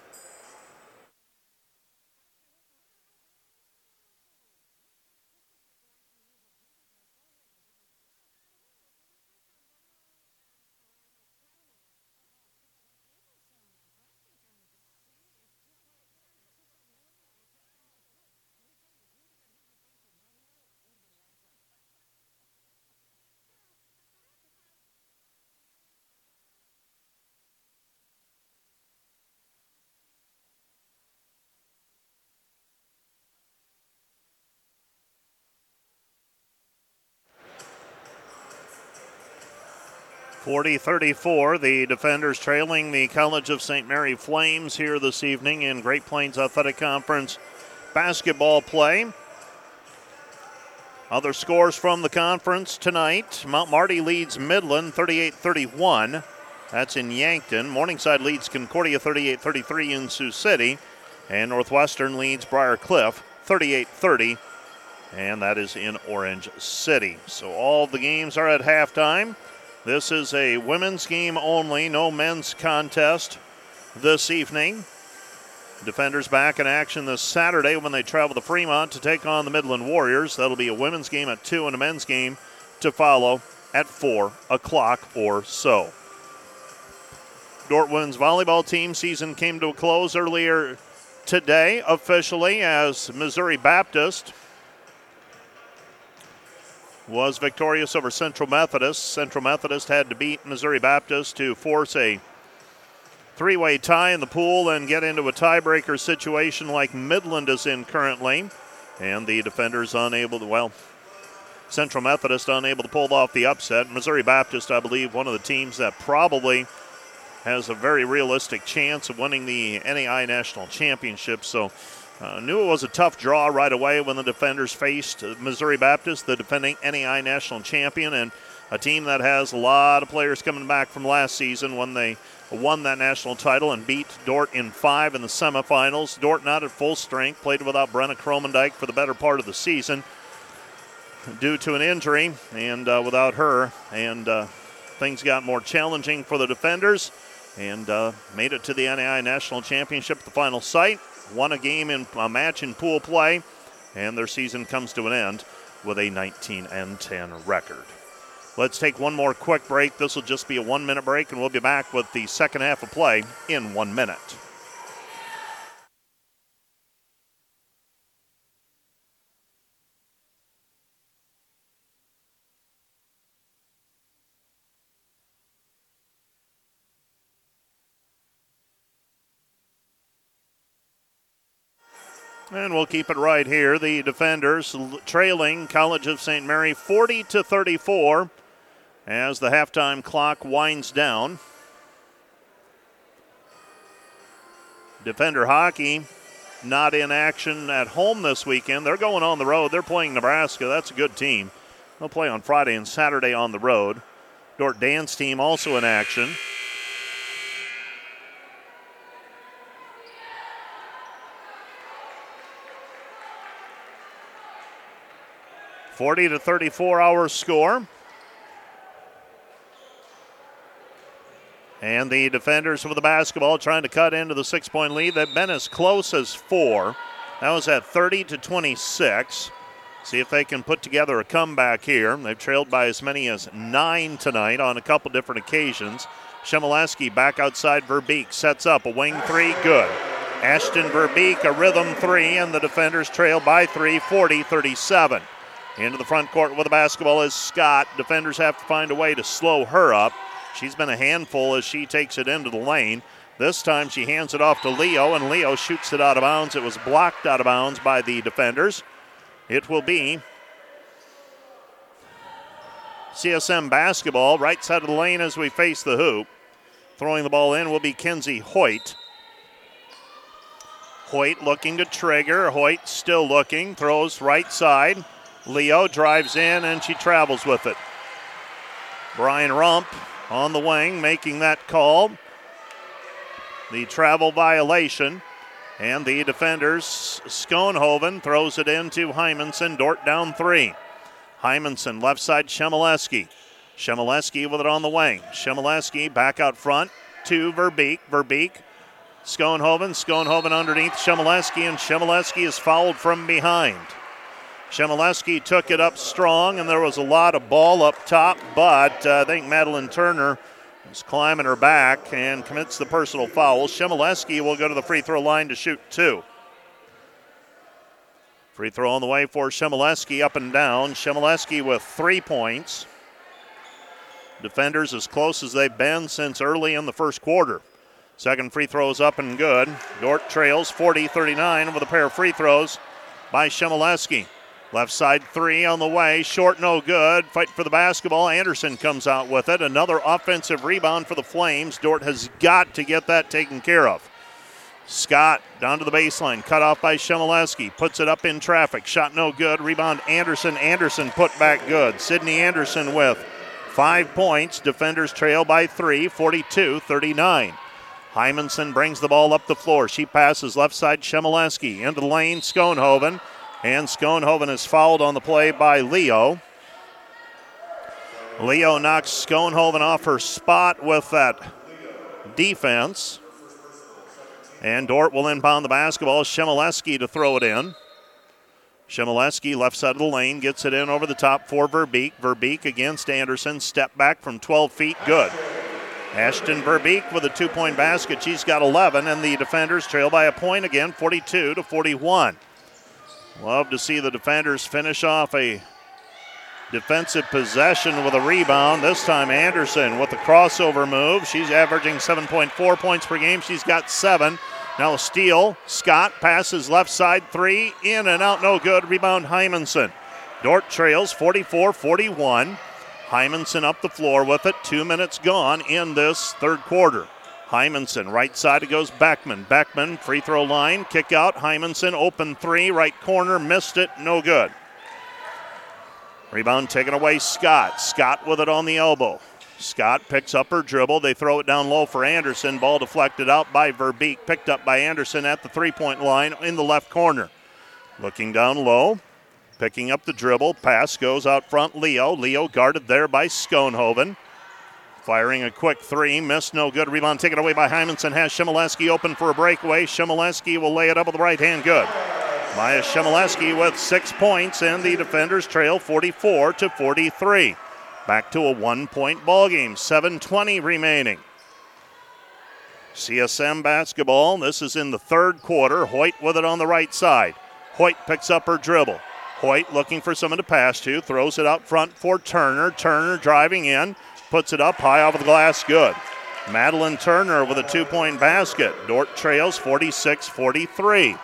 40 34. The defenders trailing the College of St. Mary Flames here this evening in Great Plains Athletic Conference basketball play. Other scores from the conference tonight Mount Marty leads Midland 38 31. That's in Yankton. Morningside leads Concordia 38 33 in Sioux City. And Northwestern leads Briar Cliff 38 30 and that is in Orange City. So all the games are at halftime. This is a women's game only, no men's contest this evening. Defenders back in action this Saturday when they travel to Fremont to take on the Midland Warriors. That'll be a women's game at 2 and a men's game to follow at 4 o'clock or so. Dordt women's volleyball team season came to a close earlier today officially as Missouri Baptist was victorious over Central Methodist. Central Methodist had to beat Missouri Baptist to force a three way tie in the pool and get into a tiebreaker situation like Midland is in currently. And the defenders unable to, well, Central Methodist unable to pull off the upset. Missouri Baptist, I believe, one of the teams that probably has a very realistic chance of winning the NAI National Championship. So, uh, knew it was a tough draw right away when the defenders faced Missouri Baptist, the defending NEI National Champion, and a team that has a lot of players coming back from last season when they won that national title and beat Dordt in five in the semifinals. Dordt not at full strength, played without Brenna Kromendijk for the better part of the season due to an injury and uh, without her. And uh, things got more challenging for the defenders and uh, made it to the NAI National Championship, the final site. Won a game in a match in pool play, and their season comes to an end with a 19 and 10 record. Let's take one more quick break. This will just be a one minute break, and we'll be back with the second half of play in one minute. And we'll keep it right here. The defenders trailing College of St. Mary 40 to 34 as the halftime clock winds down. Defender hockey not in action at home this weekend. They're going on the road. They're playing Nebraska. That's a good team. They'll play on Friday and Saturday on the road. Dordt dance team also in action. 40 to 34 hour score. And the defenders with the basketball trying to cut into the six point lead. They've been as close as four. That was at 30 to 26. See if they can put together a comeback here. They've trailed by as many as nine tonight on a couple different occasions. Shemileski back outside Verbeek sets up a wing three, good. Ashton Verbeek a rhythm three, and the defenders trail by three, 40 37. Into the front court with the basketball is Scott. Defenders have to find a way to slow her up. She's been a handful as she takes it into the lane. This time she hands it off to Leo, and Leo shoots it out of bounds. It was blocked out of bounds by the defenders. It will be CSM basketball, right side of the lane as we face the hoop. Throwing the ball in will be Kenzie Hoyt. Hoyt looking to trigger. Hoyt still looking. Throws right side. Leo drives in and she travels with it. Brian Rump on the wing making that call. The travel violation. And the defenders, Schoenhoven throws it into Hymanson. Dordt down three. Hymanson, left side, Shemileski. Shemileski with it on the wing. Shemileski back out front to Verbeek. Verbeek, Schoenhoven. Schoenhoven underneath Shemileski, and Shemileski is fouled from behind. Shemileski took it up strong, and there was a lot of ball up top, but uh, I think Madeline Turner is climbing her back and commits the personal foul. Shemileski will go to the free throw line to shoot two. Free throw on the way for Shemileski up and down. Shemileski with three points. Defenders as close as they've been since early in the first quarter. Second free throw is up and good. Dordt trails 40 39 with a pair of free throws by Shemileski. Left side three on the way. Short, no good. Fight for the basketball. Anderson comes out with it. Another offensive rebound for the Flames. Dordt has got to get that taken care of. Scott down to the baseline. Cut off by Shemileski. Puts it up in traffic. Shot no good. Rebound Anderson. Anderson put back good. Sydney Anderson with five points. Defenders trail by three, 42 39. Hymanson brings the ball up the floor. She passes left side Shemileski into the lane. Schoenhoven And Schoenhoven is fouled on the play by Leo. Leo knocks Schoenhoven off her spot with that defense. And Dordt will inbound the basketball. Shemileski to throw it in. Shemileski, left side of the lane, gets it in over the top for Verbeek. Verbeek against Anderson. Step back from 12 feet. Good. Ashton Verbeek with a two point basket. She's got 11, and the defenders trail by a point again, 42 to 41. Love to see the defenders finish off a defensive possession with a rebound. This time Anderson with the crossover move. She's averaging 7.4 points per game. She's got seven. Now steal. Scott passes left side three. In and out, no good. Rebound Hymanson. Dordt trails 44 41. Hymanson up the floor with it. Two minutes gone in this third quarter. Hymanson, right side it goes Backman. Backman, free throw line, kick out. Hymanson, open three, right corner, missed it, no good. Rebound taken away, Scott. Scott with it on the elbow. Scott picks up her dribble. They throw it down low for Anderson. Ball deflected out by Verbeek. Picked up by Anderson at the three point line in the left corner. Looking down low. Picking up the dribble. Pass goes out front. Leo. Leo guarded there by Schoenhoven. Firing a quick three. Missed. No good. Rebound taken away by Hymanson. Has Shemileski open for a breakaway. Shemileski will lay it up with the right hand. Good. Maya Shemileski with six points, and the defenders trail 44 to 43. Back to a one point ball game, 7.20 remaining. CSM basketball. This is in the third quarter. Hoyt with it on the right side. Hoyt picks up her dribble. Hoyt looking for someone to pass to, throws it out front for Turner. Turner driving in, puts it up high off the glass, good. Madeline Turner with a two point basket. Dordt trails 46 43.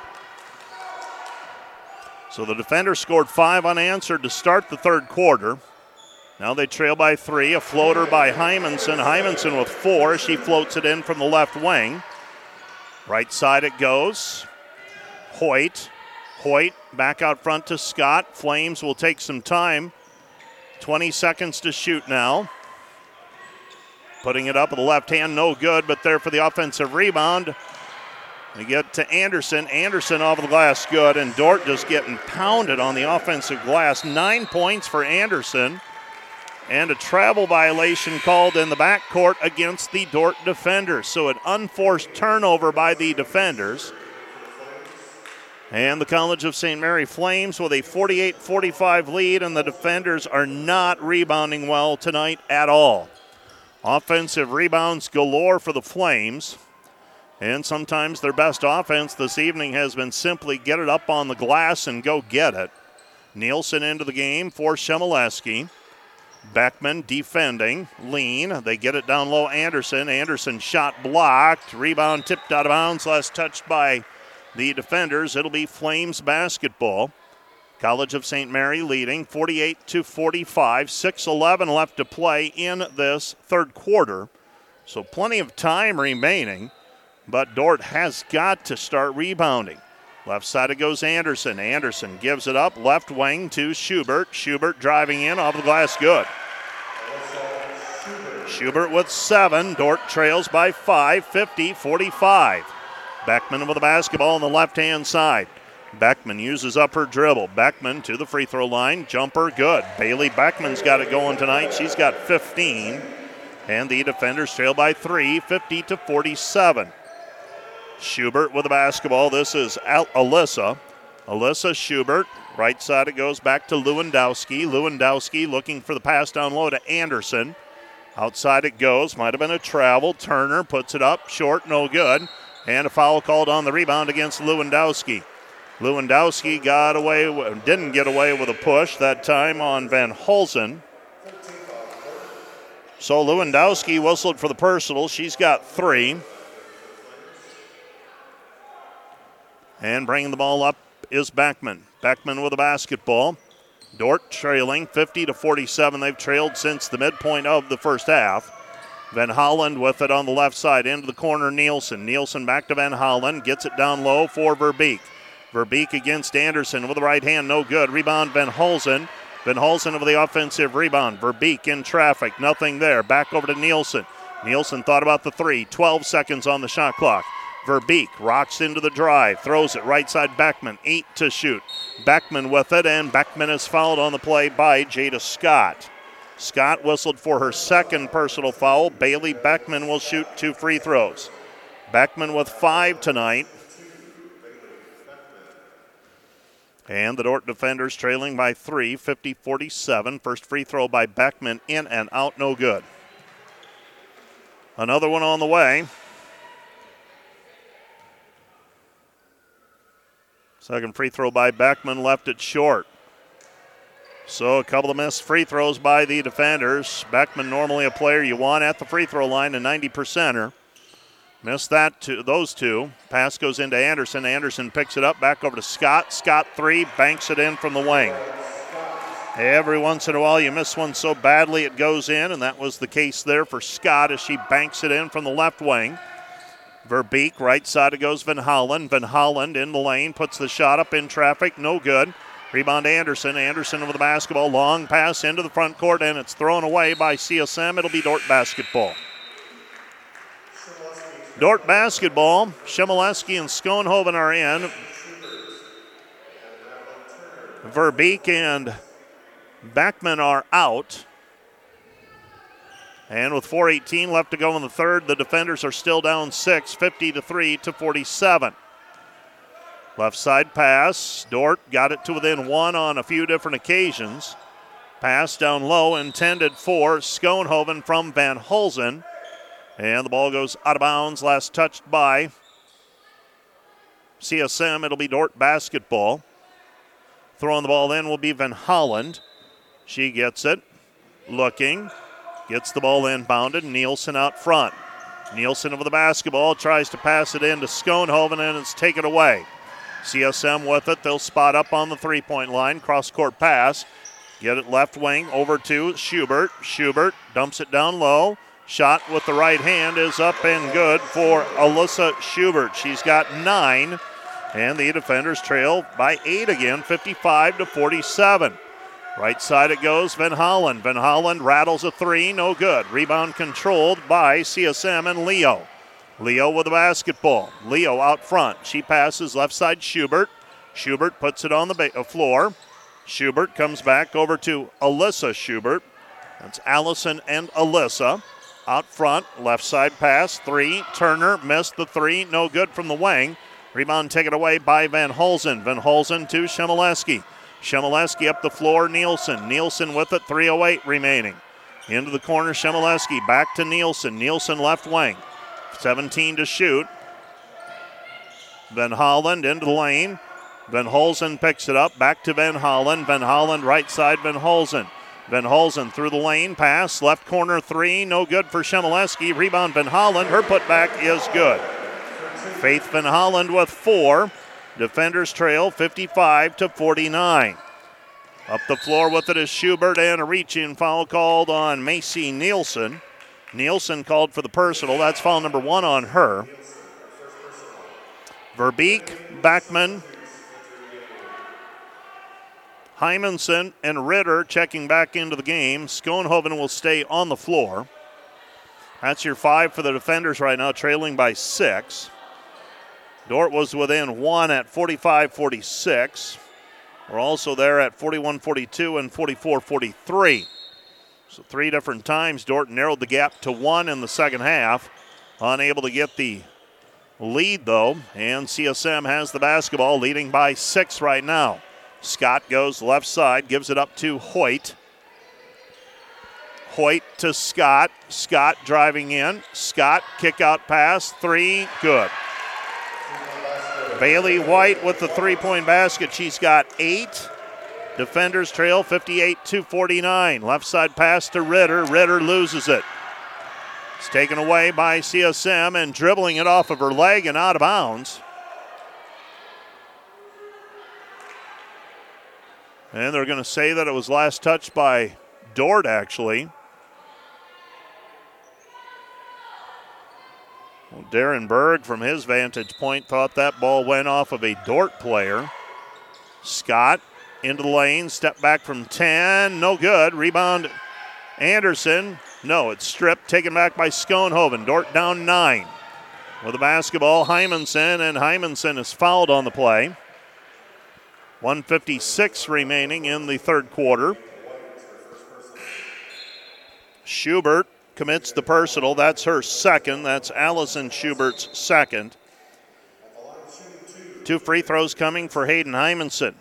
So the defender scored five unanswered to start the third quarter. Now they trail by three. A floater by Hymanson. Hymanson with four. She floats it in from the left wing. Right side it goes. Hoyt. Hoyt back out front to Scott. Flames will take some time. 20 seconds to shoot now. Putting it up with the left hand, no good, but there for the offensive rebound. We get to Anderson. Anderson off the glass, good, and Dordt just getting pounded on the offensive glass. Nine points for Anderson and a travel violation called in the backcourt against the Dordt defenders. So an unforced turnover by the defenders. And the College of St. Mary Flames with a 48 45 lead, and the defenders are not rebounding well tonight at all. Offensive rebounds galore for the Flames. And sometimes their best offense this evening has been simply get it up on the glass and go get it. Nielsen into the game for Shemileski. Beckman defending, lean. They get it down low. Anderson. Anderson shot blocked. Rebound tipped out of bounds. Last touched by the defenders. It'll be Flames basketball. College of St. Mary leading 48 to 45. 6:11 left to play in this third quarter. So plenty of time remaining, but Dordt has got to start rebounding. Left side it goes Anderson. Anderson gives it up. Left wing to Schubert. Schubert driving in off the glass. Good. Schubert with seven. Dordt trails by five, 50 45. Beckman with the basketball on the left hand side. Beckman uses up her dribble. Beckman to the free throw line. Jumper good. Bailey Beckman's got it going tonight. She's got 15. And the defenders trail by three, 50 to 47. Schubert with the basketball. This is Al- Alyssa. Alyssa Schubert. Right side it goes back to Lewandowski. Lewandowski looking for the pass down low to Anderson. Outside it goes. Might have been a travel. Turner puts it up. Short, no good. And a foul called on the rebound against Lewandowski. Lewandowski got away, didn't get away with a push that time on Van Holzen. So Lewandowski whistled for the personal. She's got three. And bringing the ball up is Beckman. Beckman with a basketball. Dordt trailing 50 to 47. They've trailed since the midpoint of the first half. Van Holland with it on the left side into the corner. Nielsen. Nielsen back to Van Holland. Gets it down low for Verbeek. Verbeek against Anderson with the right hand. No good. Rebound Van Holzen. Van Holzen with the offensive rebound. Verbeek in traffic. Nothing there. Back over to Nielsen. Nielsen thought about the three. 12 seconds on the shot clock. Verbeek rocks into the drive, throws it right side Beckman, eight to shoot. Beckman with it, and Beckman is fouled on the play by Jada Scott. Scott whistled for her second personal foul. Bailey Beckman will shoot two free throws. Beckman with five tonight. And the Dordt defenders trailing by three, 50 47. First free throw by Beckman in and out, no good. Another one on the way. Second free throw by Beckman left it short. So a couple of missed free throws by the defenders. Beckman normally a player you want at the free throw line, a 90 percenter. Missed that to those two. Pass goes into Anderson. Anderson picks it up back over to Scott. Scott three banks it in from the wing. Every once in a while you miss one so badly it goes in, and that was the case there for Scott as she banks it in from the left wing. Verbeek, right side it goes Van Holland. Van Holland in the lane, puts the shot up in traffic, no good. Rebound Anderson. Anderson with the basketball. Long pass into the front court, and it's thrown away by CSM. It'll be Dordt basketball. Dordt basketball. Shemileski and Schoenhoven are in. Verbeek and Backman are out. And with 4:18 left to go in the third, the defenders are still down six, 50 to three to 47. Left side pass. Dordt got it to within one on a few different occasions. Pass down low, intended for Schoenhoven from Van Holzen. And the ball goes out of bounds. Last touched by CSM. It'll be Dordt basketball. Throwing the ball in will be Van Holland. She gets it. Looking. Gets the ball inbounded. Nielsen out front. Nielsen over the basketball. Tries to pass it in to Schoenhoven and it's taken away. CSM with it. They'll spot up on the three point line. Cross court pass. Get it left wing over to Schubert. Schubert dumps it down low. Shot with the right hand is up and good for Alyssa Schubert. She's got nine, and the defenders trail by eight again, 55 to 47. Right side it goes, Van Holland. Van Holland rattles a three, no good. Rebound controlled by CSM and Leo. Leo with the basketball. Leo out front. She passes left side Schubert. Schubert puts it on the ba- uh, floor. Schubert comes back over to Alyssa Schubert. That's Allison and Alyssa. Out front, left side pass, three. Turner missed the three, no good from the wing. Rebound taken away by Van Holzen. Van Holzen to Shemileski. Shemileski up the floor, Nielsen. Nielsen with it, 3.08 remaining. Into the corner, Shemileski. Back to Nielsen. Nielsen left wing. 17 to shoot. Van Holland into the lane. Van Holzen picks it up. Back to Van Holland. Van Holland right side, Van Holzen. Van Holzen through the lane. Pass. Left corner three. No good for Shemileski. Rebound Van Holland. Her putback is good. Faith Van Holland with four. Defenders trail 55 to 49. Up the floor with it is Schubert and a reaching foul called on Macy Nielsen. Nielsen called for the personal. That's foul number one on her. Verbeek, Beckman, Hymanson, and Ritter checking back into the game. Schoenhoven will stay on the floor. That's your five for the defenders right now, trailing by six. Dordt was within one at 45 46. We're also there at 41 42 and 44 43. So, three different times, Dordt narrowed the gap to one in the second half. Unable to get the lead, though, and CSM has the basketball, leading by six right now. Scott goes left side, gives it up to Hoyt. Hoyt to Scott. Scott driving in. Scott kick out pass. Three. Good. Bailey White with the three point basket. She's got eight. Defenders trail 58 to 49. Left side pass to Ritter. Ritter loses it. It's taken away by CSM and dribbling it off of her leg and out of bounds. And they're going to say that it was last touched by Dordt, actually. Well, Darren Berg, from his vantage point, thought that ball went off of a Dordt player. Scott into the lane, step back from 10, no good. Rebound, Anderson. No, it's stripped, taken back by Schoenhoven. Dordt down nine. with the basketball, Hymanson, and Hymanson is fouled on the play. 156 remaining in the third quarter. Schubert commits the personal. That's her second. That's Allison Schubert's second. Two free throws coming for Hayden Hymanson.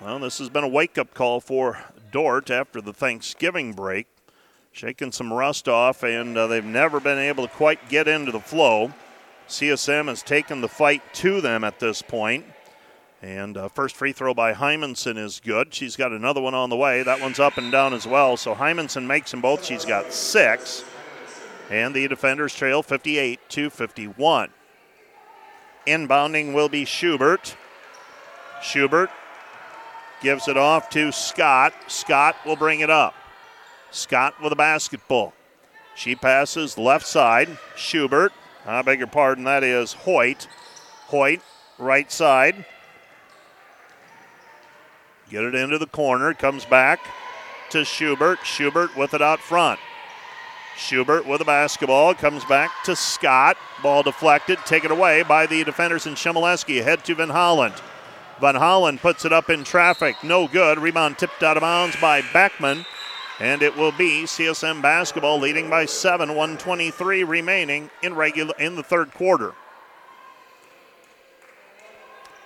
Well, this has been a wake up call for Dordt after the Thanksgiving break. Shaking some rust off, and uh, they've never been able to quite get into the flow. CSM has taken the fight to them at this point. And uh, first free throw by Hymanson is good. She's got another one on the way. That one's up and down as well. So Hymanson makes them both. She's got six. And the defenders trail 58 to 51. Inbounding will be Schubert. Schubert gives it off to Scott. Scott will bring it up. Scott with a basketball. She passes left side. Schubert. I beg your pardon, that is Hoyt. Hoyt, right side. Get it into the corner. Comes back to Schubert. Schubert with it out front. Schubert with a basketball. Comes back to Scott. Ball deflected. Taken away by the defenders in Shemileski. Head to Van Holland. Van Holland puts it up in traffic. No good. Rebound tipped out of bounds by Beckman. And it will be CSM basketball leading by seven. 123 remaining in regular in the third quarter.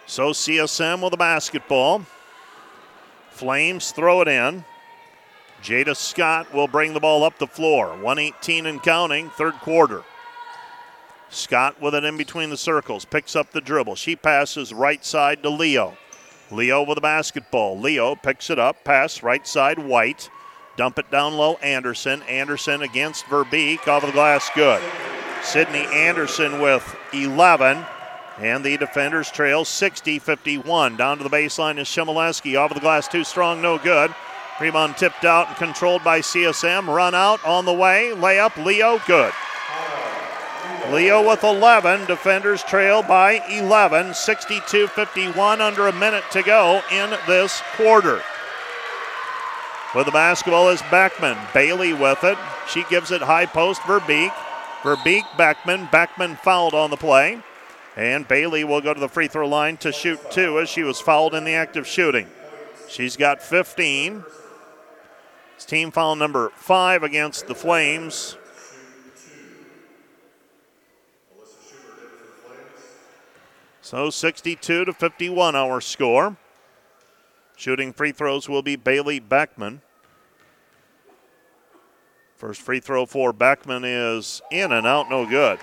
So CSM with a basketball. Flames throw it in. Jada Scott will bring the ball up the floor. 118 and counting, third quarter. Scott with it in between the circles, picks up the dribble. She passes right side to Leo. Leo with the basketball. Leo picks it up, pass right side, White. Dump it down low, Anderson. Anderson against Verbeek, off the glass, good. Sydney Anderson with 11. And the defenders trail 60 51. Down to the baseline is Shemileski. Off of the glass, too strong, no good. Rebound tipped out and controlled by CSM. Run out on the way. Layup, Leo, good. Leo with 11. Defenders trail by 11. 62 51, under a minute to go in this quarter. With the basketball is Beckman. Bailey with it. She gives it high post, Verbeek. Verbeek, Beckman. Beckman fouled on the play. And Bailey will go to the free throw line to shoot two as she was fouled in the act of shooting. She's got 15. It's team foul number five against the Flames. So 62 to 51 our score. Shooting free throws will be Bailey Beckman. First free throw for Beckman is in and out, no good.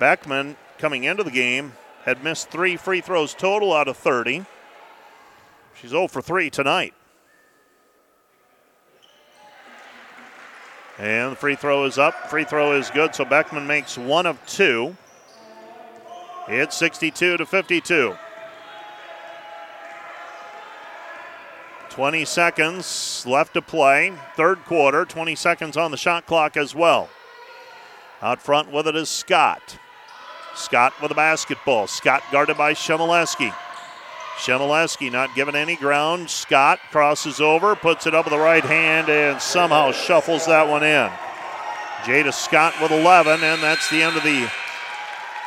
Beckman coming into the game had missed three free throws total out of 30. She's 0 for 3 tonight. And the free throw is up. Free throw is good, so Beckman makes one of two. It's 62 to 52. 20 seconds left to play. Third quarter, 20 seconds on the shot clock as well. Out front with it is Scott. Scott with the basketball. Scott guarded by Shemileski. Shemileski not given any ground. Scott crosses over, puts it up with the right hand, and somehow shuffles that one in. Jada Scott with 11, and that's the end of the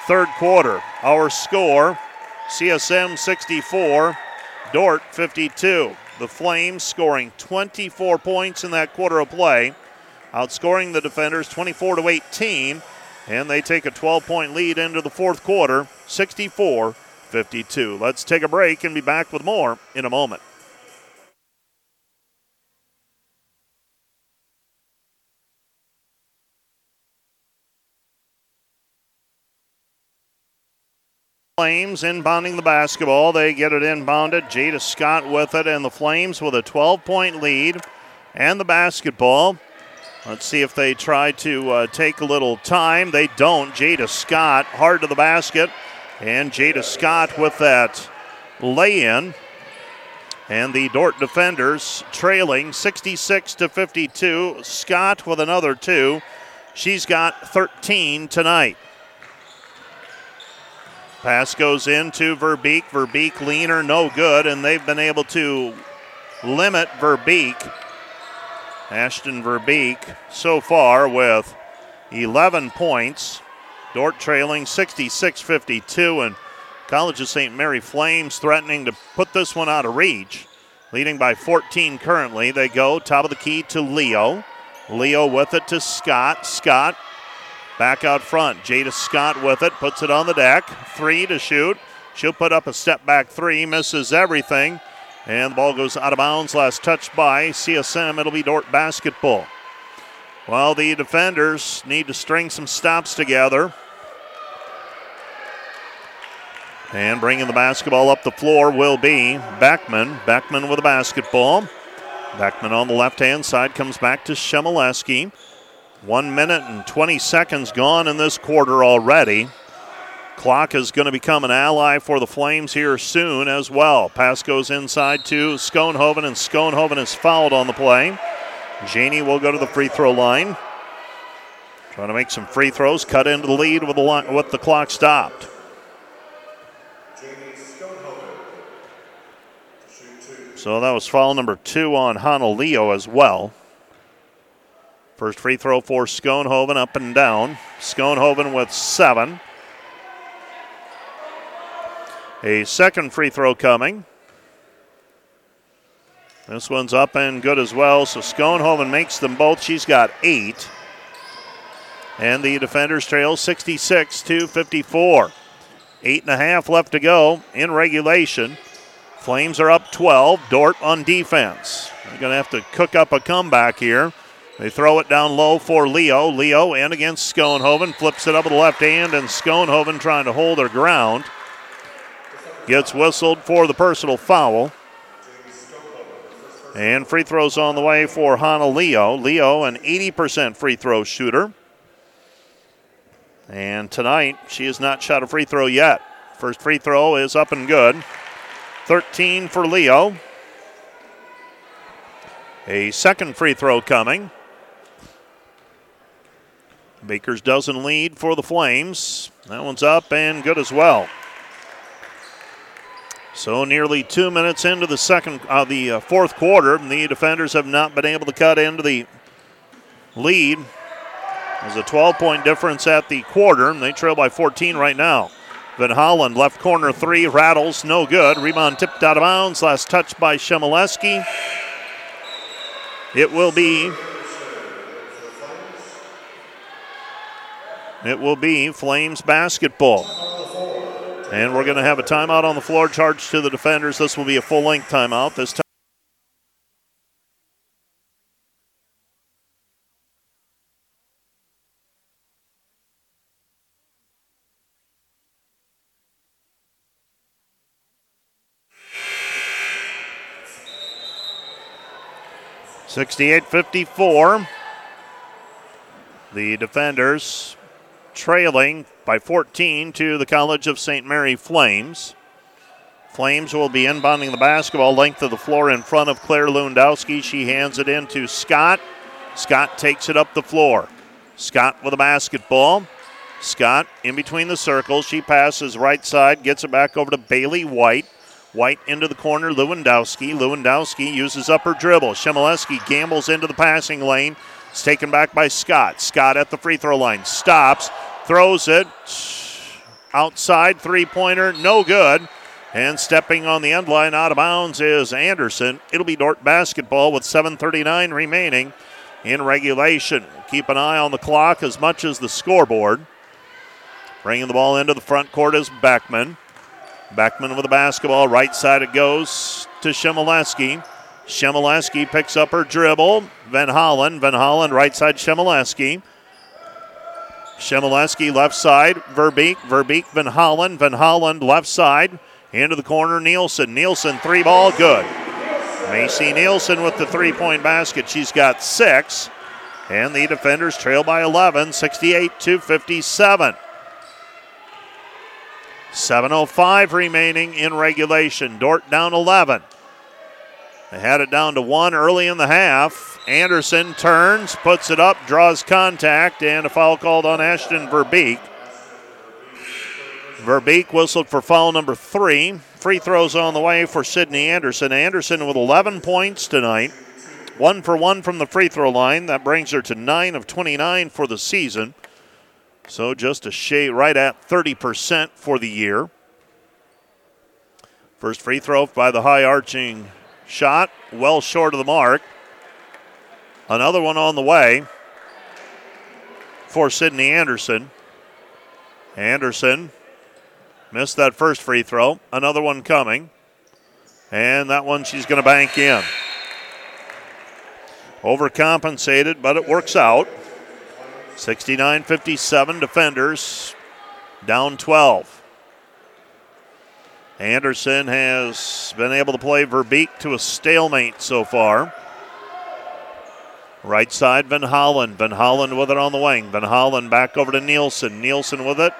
third quarter. Our score CSM 64, Dordt 52. The Flames scoring 24 points in that quarter of play, outscoring the defenders 24 to 18 and they take a 12 point lead into the fourth quarter, 64 52. Let's take a break and be back with more in a moment. Flames inbounding the basketball. They get it inbounded. Jada Scott with it, and the Flames with a 12 point lead and the basketball. Let's see if they try to uh, take a little time. They don't. Jada Scott hard to the basket. And Jada Scott with that lay in. And the Dordt defenders trailing 66 to 52. Scott with another two. She's got 13 tonight. Pass goes into Verbeek. Verbeek leaner, no good, and they've been able to limit Verbeek Ashton Verbeek so far with 11 points. Dordt trailing 66 52, and College of St. Mary Flames threatening to put this one out of reach. Leading by 14 currently. They go top of the key to Leo. Leo with it to Scott. Scott back out front. Jada Scott with it, puts it on the deck. Three to shoot. She'll put up a step back three, misses everything. And the ball goes out of bounds. Last touch by CSM. It'll be Dordt basketball. Well, the defenders need to string some stops together. And bringing the basketball up the floor will be Beckman. Beckman with a basketball. Beckman on the left hand side comes back to Shemileski. One minute and 20 seconds gone in this quarter already. Clock is going to become an ally for the Flames here soon as well. Pass goes inside to Schoenhoven, and Schoenhoven is fouled on the play. Janey will go to the free throw line. Trying to make some free throws, cut into the lead with the, line, with the clock stopped. So that was foul number two on Honoleo as well. First free throw for Schoenhoven up and down. Schoenhoven with seven. A second free throw coming. This one's up and good as well. So Schoenhoven makes them both. She's got eight. And the defenders trail 66 to 54. Eight and a half left to go in regulation. Flames are up 12. Dordt on defense. They're going to have to cook up a comeback here. They throw it down low for Leo. Leo in against Schoenhoven. Flips it up with the left hand, and Schoenhoven trying to hold her ground. Gets whistled for the personal foul. And free throws on the way for Hana Leo. Leo, an 80% free throw shooter. And tonight, she has not shot a free throw yet. First free throw is up and good. 13 for Leo. A second free throw coming. Baker's dozen lead for the Flames. That one's up and good as well. So nearly two minutes into the second, uh, the uh, fourth quarter, the defenders have not been able to cut into the lead. There's a 12-point difference at the quarter, and they trail by 14 right now. Van Holland, left corner three, rattles, no good. Rebound tipped out of bounds. Last touch by Shemileski. It will be. It will be Flames basketball. And we're going to have a timeout on the floor charged to the defenders. This will be a full length timeout. This time. 68 54. The defenders trailing by 14 to the College of St. Mary Flames. Flames will be inbounding the basketball length of the floor in front of Claire Lewandowski. She hands it in to Scott. Scott takes it up the floor. Scott with a basketball. Scott in between the circles. She passes right side, gets it back over to Bailey White. White into the corner, Lewandowski. Lewandowski uses upper dribble. Shemileski gambles into the passing lane. It's taken back by Scott. Scott at the free throw line. Stops, throws it. Outside three pointer, no good. And stepping on the end line out of bounds is Anderson. It'll be Dordt basketball with 7.39 remaining in regulation. Keep an eye on the clock as much as the scoreboard. Bringing the ball into the front court is Beckman. Beckman with the basketball. Right side it goes to Shemileski. Shemileski picks up her dribble. Van Hollen. Van Hollen right side Shemileski. Shemileski left side. Verbeek. Verbeek Van Hollen. Van Hollen left side. Into the corner. Nielsen. Nielsen three ball good. Macy Nielsen with the three point basket. She's got six. And the defenders trail by 11, 68 to 57. 7.05 remaining in regulation. Dordt down 11. They had it down to one early in the half. Anderson turns, puts it up, draws contact, and a foul called on Ashton Verbeek. Verbeek whistled for foul number three. Free throws on the way for Sydney Anderson. Anderson with 11 points tonight. One for one from the free throw line. That brings her to 9 of 29 for the season. So just a shade right at 30% for the year. First free throw by the high arching shot, well short of the mark. Another one on the way for Sydney Anderson. Anderson missed that first free throw. Another one coming. And that one she's going to bank in. Overcompensated, but it works out. 69 57 defenders, down 12. Anderson has been able to play Verbeek to a stalemate so far. Right side, Van Holland. Van Holland with it on the wing. Van Holland back over to Nielsen. Nielsen with it.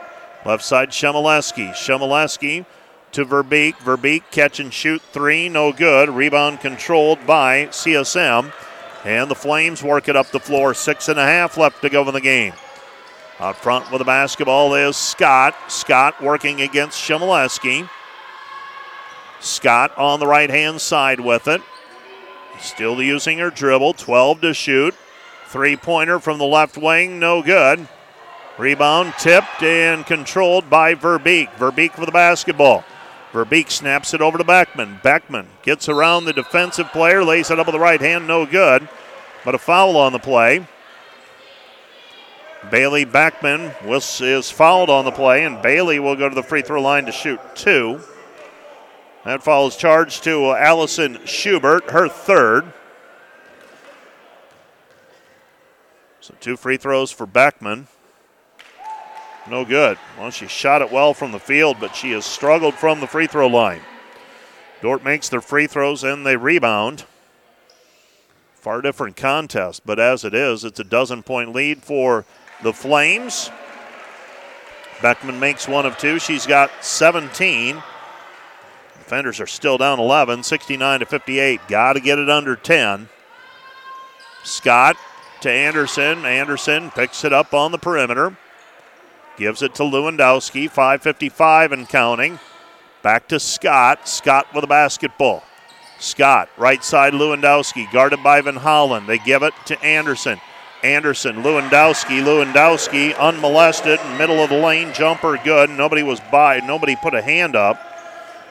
Left side, Shemileski. Shemileski to Verbeek. Verbeek catch and shoot three, no good. Rebound controlled by CSM. And the Flames work it up the floor. Six and a half left to go in the game. Out front with the basketball is Scott. Scott working against Shemileski. Scott on the right hand side with it. Still using her dribble. 12 to shoot. Three pointer from the left wing, no good. Rebound tipped and controlled by Verbeek. Verbeek for the basketball. Verbeek snaps it over to Beckman. Beckman gets around the defensive player, lays it up with the right hand, no good. But a foul on the play. Bailey Beckman is fouled on the play, and Bailey will go to the free throw line to shoot two. That foul is charged to uh, Allison Schubert, her third. So two free throws for Beckman. No good. Well, she shot it well from the field, but she has struggled from the free throw line. Dordt makes their free throws and they rebound. Far different contest, but as it is, it's a dozen point lead for the Flames. Beckman makes one of two. She's got 17. Defenders are still down 11, 69 to 58. Got to get it under 10. Scott to Anderson. Anderson picks it up on the perimeter. Gives it to Lewandowski. 5.55 and counting. Back to Scott. Scott with a basketball. Scott, right side Lewandowski, guarded by Van Hollen. They give it to Anderson. Anderson, Lewandowski, Lewandowski, unmolested, middle of the lane, jumper good. Nobody was by, nobody put a hand up.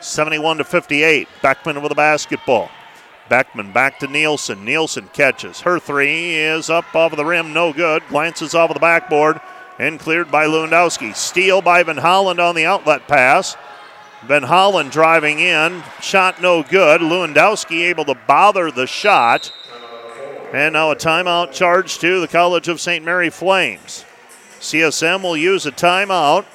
71 to 58. Beckman with the basketball. Beckman back to Nielsen. Nielsen catches. Her three is up off of the rim, no good. Glances off of the backboard and cleared by Lewandowski. Steal by Van Holland on the outlet pass. Van Holland driving in. Shot no good. Lewandowski able to bother the shot. And now a timeout charge to the College of St. Mary Flames. CSM will use a timeout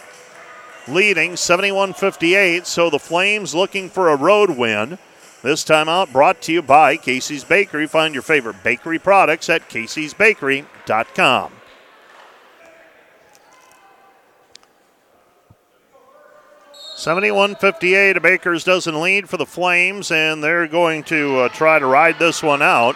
leading 71 58. So the Flames looking for a road win. This time out brought to you by Casey's Bakery. Find your favorite bakery products at caseysbakery.com. Seventy-one fifty-eight. A Baker's dozen lead for the Flames, and they're going to uh, try to ride this one out.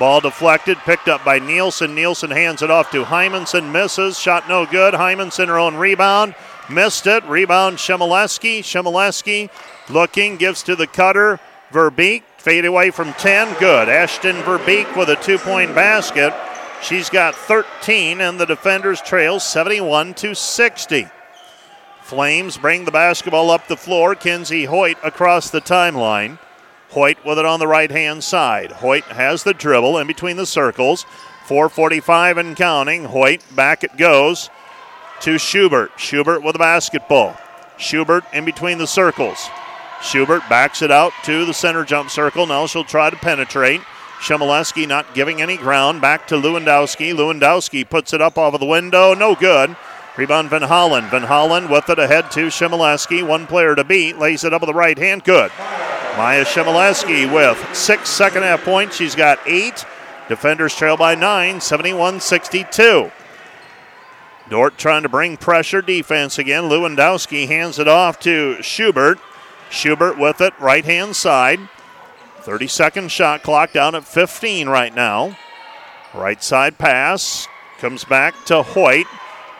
Ball deflected, picked up by Nielsen. Nielsen hands it off to Hymanson, misses. Shot no good. Hymanson her own rebound. Missed it. Rebound Shemileski. Shemileski looking, gives to the cutter. Verbeek, fade away from 10. Good. Ashton Verbeek with a two point basket. She's got 13, and the defenders trail 71 to 60. Flames bring the basketball up the floor. Kinsey Hoyt across the timeline. Hoyt with it on the right hand side. Hoyt has the dribble in between the circles. 445 and counting. Hoyt back it goes to Schubert. Schubert with the basketball. Schubert in between the circles. Schubert backs it out to the center jump circle. Now she'll try to penetrate. Shemileski not giving any ground. Back to Lewandowski. Lewandowski puts it up off of the window. No good. Rebound Van Hollen. Van Hollen with it ahead to Shemileski. One player to beat. Lays it up with the right hand. Good. Maya Shemileski with six second half points. She's got eight. Defenders trail by nine, 71 62. Dordt trying to bring pressure defense again. Lewandowski hands it off to Schubert. Schubert with it, right hand side. 30 second shot clock down at 15 right now. Right side pass comes back to Hoyt.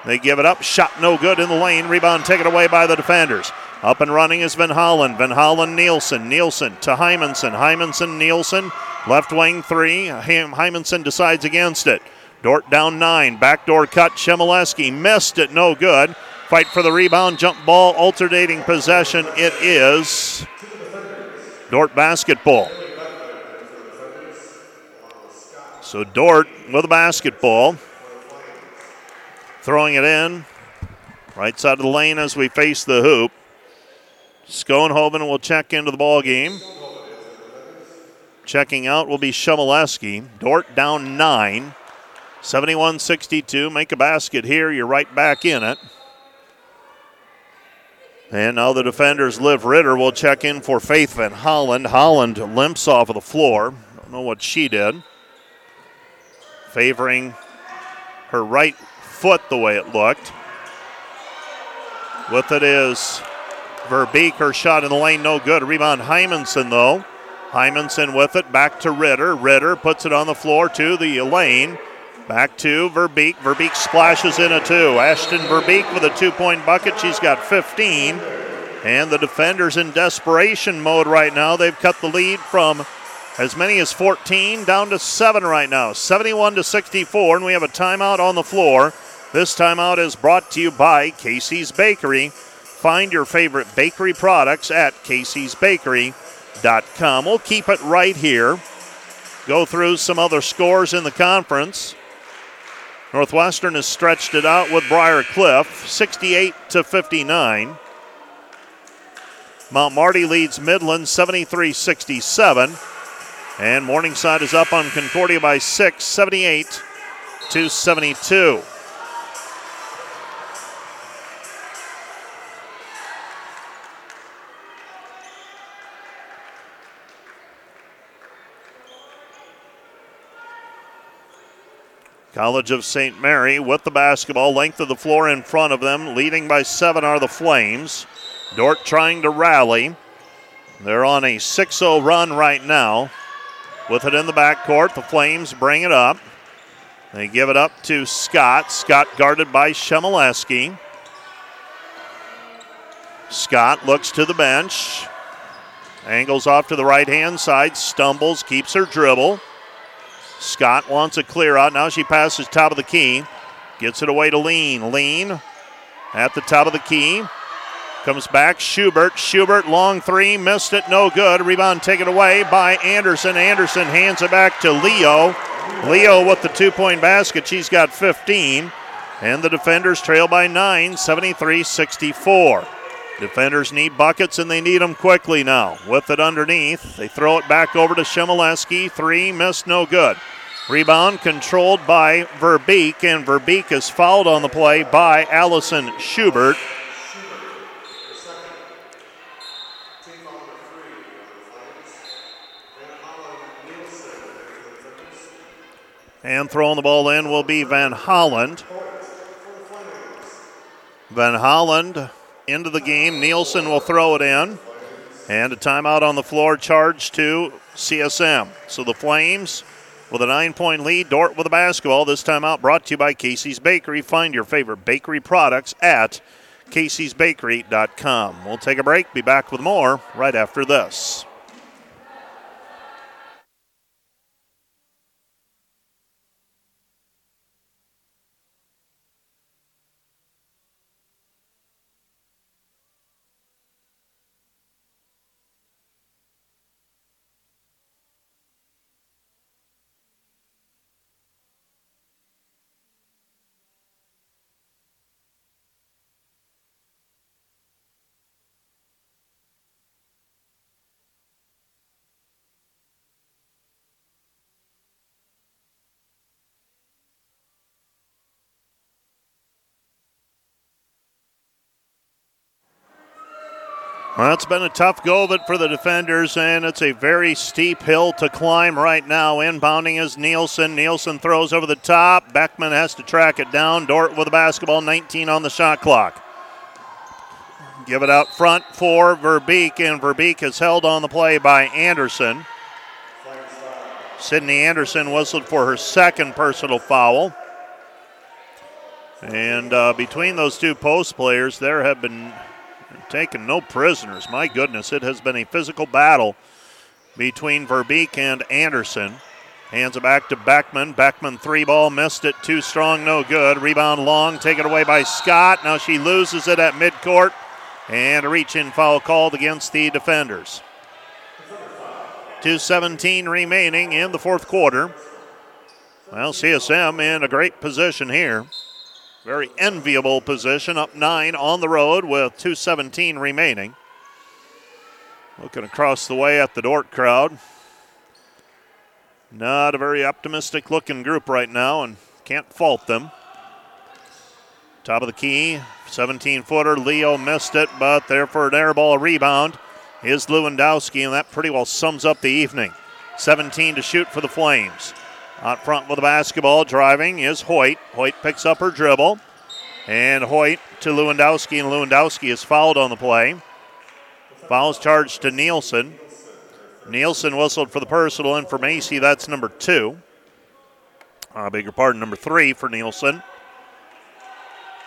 They give it up. Shot no good in the lane. Rebound taken away by the defenders. Up and running is Van Hollen. Van Hollen Nielsen. Nielsen to Hymanson. Hymanson Nielsen. Left wing three. Hymanson decides against it. Dordt down nine. Backdoor cut. Shemileski missed it. No good. Fight for the rebound. Jump ball. Alternating possession. It is Dordt basketball. So Dordt with a basketball. Throwing it in. Right side of the lane as we face the hoop. Schoenhoven will check into the ball game. Checking out will be Shemileski. Dordt down nine. 71 62. Make a basket here. You're right back in it. And now the defenders, Liv Ritter, will check in for Faith Van Holland. Holland limps off of the floor. Don't know what she did. Favoring her right foot the way it looked. With it is Verbeek. Her shot in the lane, no good. Rebound Hymanson, though. Hymanson with it, back to Ritter. Ritter puts it on the floor to the lane. Back to Verbeek. Verbeek splashes in a two. Ashton Verbeek with a two point bucket. She's got 15. And the defenders in desperation mode right now. They've cut the lead from as many as 14 down to 7 right now. 71 to 64. And we have a timeout on the floor. This timeout is brought to you by Casey's Bakery. Find your favorite bakery products at caseysbakery.com. We'll keep it right here. Go through some other scores in the conference. Northwestern has stretched it out with Briar Cliff, 68 to 59. Mount Marty leads Midland 73 67. And Morningside is up on Concordia by 6, 78 to 72. College of St. Mary with the basketball, length of the floor in front of them. Leading by seven are the Flames. Dordt trying to rally. They're on a 6 0 run right now. With it in the backcourt, the Flames bring it up. They give it up to Scott. Scott guarded by Shemileski. Scott looks to the bench. Angles off to the right hand side, stumbles, keeps her dribble. Scott wants a clear out. Now she passes top of the key. Gets it away to Lean. Lean at the top of the key. Comes back. Schubert. Schubert, long three. Missed it. No good. Rebound taken away by Anderson. Anderson hands it back to Leo. Leo with the two point basket. She's got 15. And the defenders trail by 9, 73 64. Defenders need buckets and they need them quickly now. With it underneath, they throw it back over to Shemileski. Three, missed, no good. Rebound controlled by Verbeek, and Verbeek is fouled on the play by Allison Schubert. And throwing the ball in will be Van Holland. Van Holland into the game. Nielsen will throw it in. And a timeout on the floor charged to CSM. So the Flames with a nine point lead. Dordt with a basketball. This timeout brought to you by Casey's Bakery. Find your favorite bakery products at caseysbakery.com. We'll take a break, be back with more right after this. Well, it's been a tough go of it for the defenders, and it's a very steep hill to climb right now. Inbounding is Nielsen. Nielsen throws over the top. Beckman has to track it down. Dordt with the basketball, 19 on the shot clock. Give it out front for Verbeek, and Verbeek is held on the play by Anderson. Sydney Anderson whistled for her second personal foul. And uh, between those two post players, there have been taken no prisoners. My goodness, it has been a physical battle between Verbeek and Anderson. Hands it back to Beckman. Beckman three ball, missed it. Too strong, no good. Rebound long, taken away by Scott. Now she loses it at midcourt. And a reach in foul called against the defenders. 2.17 remaining in the fourth quarter. Well, CSM in a great position here. Very enviable position, up nine on the road with 2.17 remaining. Looking across the way at the Dordt crowd. Not a very optimistic looking group right now, and can't fault them. Top of the key, 17 footer. Leo missed it, but there for an air ball rebound is Lewandowski, and that pretty well sums up the evening. 17 to shoot for the Flames. Out front with the basketball, driving is Hoyt. Hoyt picks up her dribble. And Hoyt to Lewandowski, and Lewandowski is fouled on the play. Fouls charged to Nielsen. Nielsen whistled for the personal, and for Macy, that's number two. I beg your pardon, number three for Nielsen.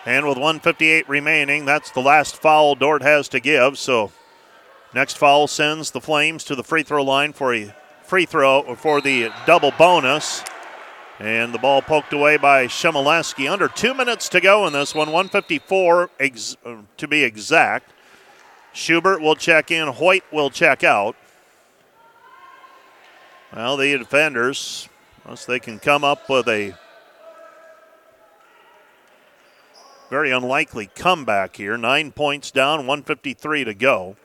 And with 158 remaining, that's the last foul Dordt has to give. So next foul sends the Flames to the free throw line for a free throw for the double bonus. And the ball poked away by Shemileski. Under two minutes to go in this one, 154 ex- to be exact. Schubert will check in, Hoyt will check out. Well, the defenders, unless they can come up with a very unlikely comeback here, nine points down, 153 to go.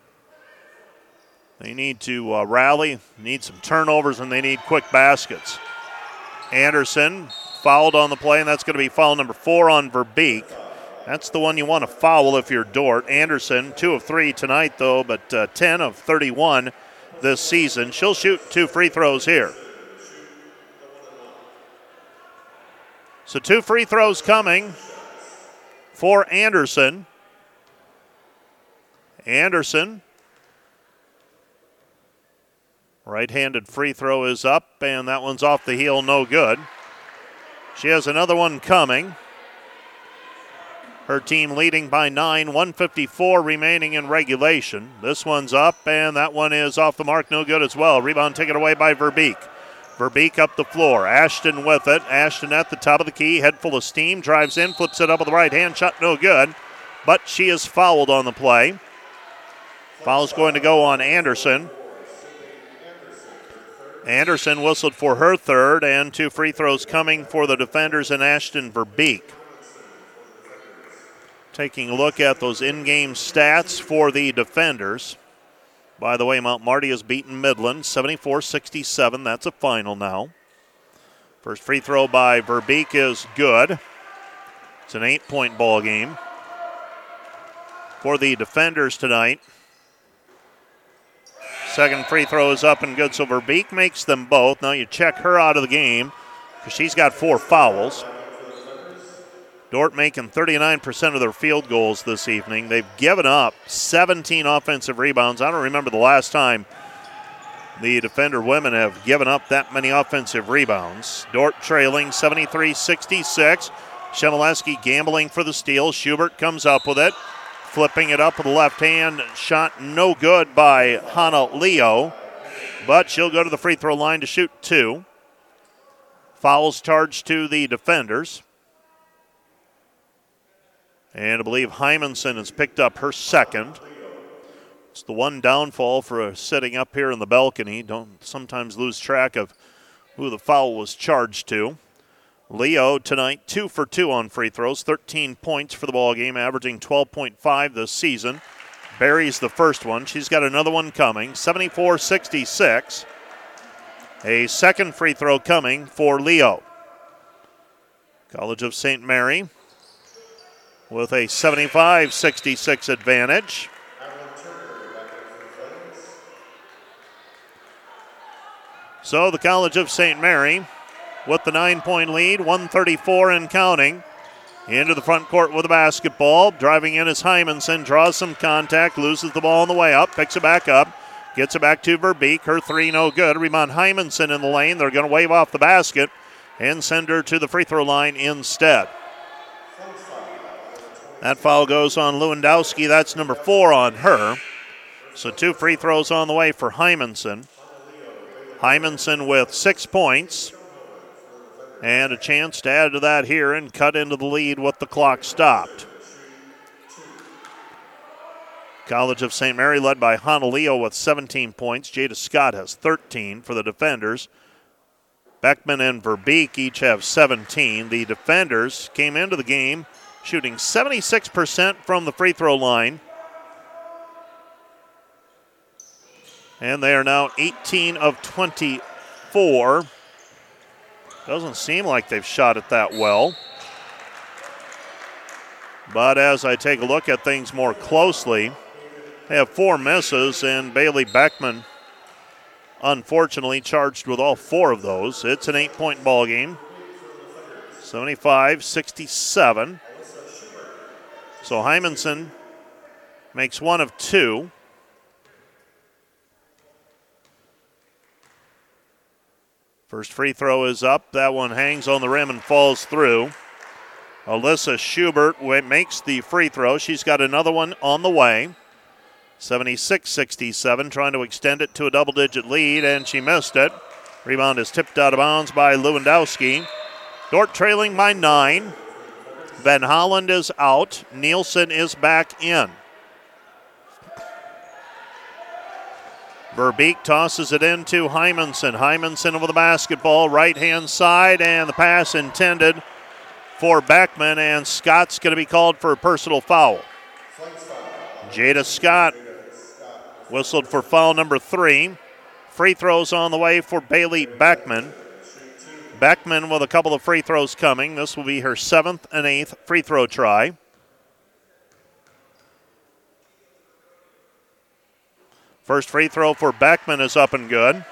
They need to uh, rally, need some turnovers, and they need quick baskets. Anderson fouled on the play, and that's going to be foul number four on Verbeek. That's the one you want to foul if you're Dordt. Anderson, two of three tonight, though, but uh, 10 of 31 this season. She'll shoot two free throws here. So, two free throws coming for Anderson. Anderson Right handed free throw is up, and that one's off the heel, no good. She has another one coming. Her team leading by nine, 154 remaining in regulation. This one's up, and that one is off the mark, no good as well. Rebound taken away by Verbeek. Verbeek up the floor. Ashton with it. Ashton at the top of the key, head full of steam, drives in, flips it up with the right hand, shot no good. But she is fouled on the play. Foul's going to go on Anderson. Anderson whistled for her third, and two free throws coming for the defenders and Ashton Verbeek. Taking a look at those in game stats for the defenders. By the way, Mount Marty has beaten Midland 74 67. That's a final now. First free throw by Verbeek is good. It's an eight point ball game. For the defenders tonight, Second free throw is up and good. So Verbeek makes them both. Now you check her out of the game because she's got four fouls. Dordt making 39% of their field goals this evening. They've given up 17 offensive rebounds. I don't remember the last time the defender women have given up that many offensive rebounds. Dordt trailing 73 66. Shemileski gambling for the steal. Schubert comes up with it. Flipping it up with the left hand. Shot no good by Hannah Leo. But she'll go to the free throw line to shoot two. Fouls charged to the defenders. And I believe Hymanson has picked up her second. It's the one downfall for sitting up here in the balcony. Don't sometimes lose track of who the foul was charged to. Leo tonight, two for two on free throws, 13 points for the ball game, averaging 12.5 this season. Barry's the first one. She's got another one coming, 74 66. A second free throw coming for Leo. College of St. Mary with a 75 66 advantage. So the College of St. Mary with the nine point lead, 134 and counting. Into the front court with the basketball. Driving in is Hymanson. Draws some contact. Loses the ball on the way up. Picks it back up. Gets it back to Verbeek. Her three no good. Rebound Hymanson in the lane. They're going to wave off the basket and send her to the free throw line instead. That foul goes on Lewandowski. That's number four on her. So two free throws on the way for Hymanson. Hymanson with six points. And a chance to add to that here and cut into the lead with the clock stopped. College of St. Mary led by Honolio with 17 points. Jada Scott has 13 for the defenders. Beckman and Verbeek each have 17. The defenders came into the game shooting 76% from the free throw line. And they are now 18 of 24. Doesn't seem like they've shot it that well. But as I take a look at things more closely, they have four misses, and Bailey Beckman unfortunately charged with all four of those. It's an eight point ball game 75 67. So Hymanson makes one of two. First free throw is up. That one hangs on the rim and falls through. Alyssa Schubert makes the free throw. She's got another one on the way. 76 67, trying to extend it to a double digit lead, and she missed it. Rebound is tipped out of bounds by Lewandowski. Dordt trailing by nine. Van Holland is out. Nielsen is back in. Verbeek tosses it into Hymanson. Hymanson over the basketball, right hand side, and the pass intended for Beckman, and Scott's going to be called for a personal foul. Jada Scott Whistled for foul number three. Free throws on the way for Bailey Beckman. Beckman with a couple of free throws coming. This will be her seventh and eighth free throw try. First free throw for Beckman is up and good.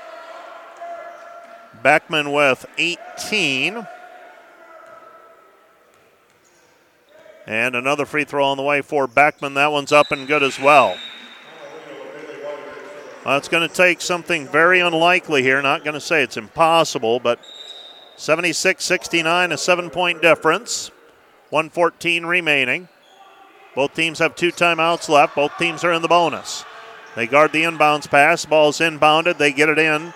Beckman with 18. And another free throw on the way for Beckman. That one's up and good as well. Well, it's going to take something very unlikely here. Not going to say it's impossible, but 76 69, a seven point difference. 114 remaining. Both teams have two timeouts left. Both teams are in the bonus. They guard the inbounds pass. Ball's inbounded. They get it in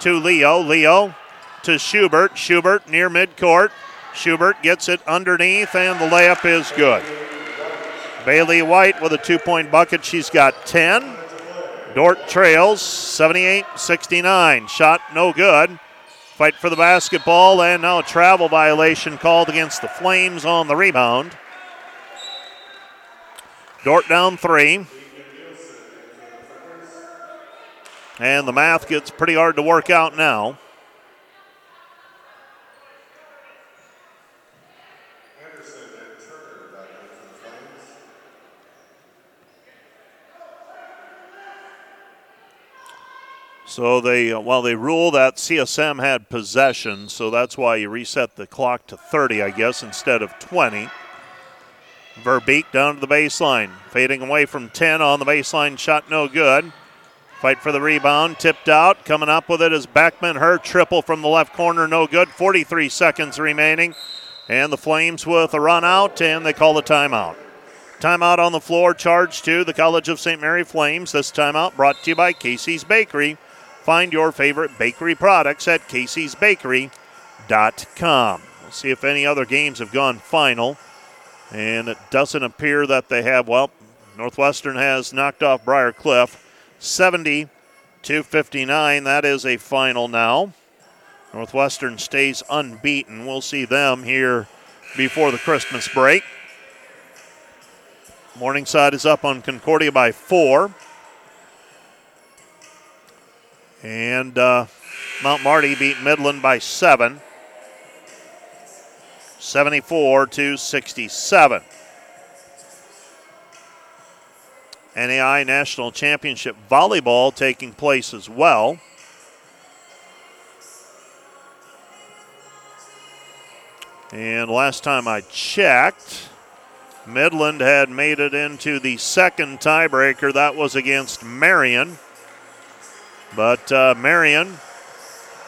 to Leo. Leo to Schubert. Schubert near midcourt. Schubert gets it underneath, and the layup is good. Bailey White with a two point bucket. She's got 10. Dordt trails 78 69. Shot no good. Fight for the basketball, and now a travel violation called against the Flames on the rebound. Dordt down three. And the math gets pretty hard to work out now. So they, uh, well, they rule that CSM had possession, so that's why you reset the clock to 30, I guess, instead of 20. Verbeek down to the baseline, fading away from 10 on the baseline, shot no good. Fight for the rebound, tipped out. Coming up with it is Beckman. Her triple from the left corner, no good. 43 seconds remaining. And the Flames with a run out, and they call the timeout. Timeout on the floor, charged to the College of St. Mary Flames. This timeout brought to you by Casey's Bakery. Find your favorite bakery products at Casey'sBakery.com. We'll see if any other games have gone final. And it doesn't appear that they have. Well, Northwestern has knocked off Briar Cliff 70 to 59. That is a final now. Northwestern stays unbeaten. We'll see them here before the Christmas break. Morningside is up on Concordia by four. And uh, Mount Marty beat Midland by seven, 74 to 67. NAI National Championship Volleyball taking place as well. And last time I checked, Midland had made it into the second tiebreaker. That was against Marian. But uh, Marian,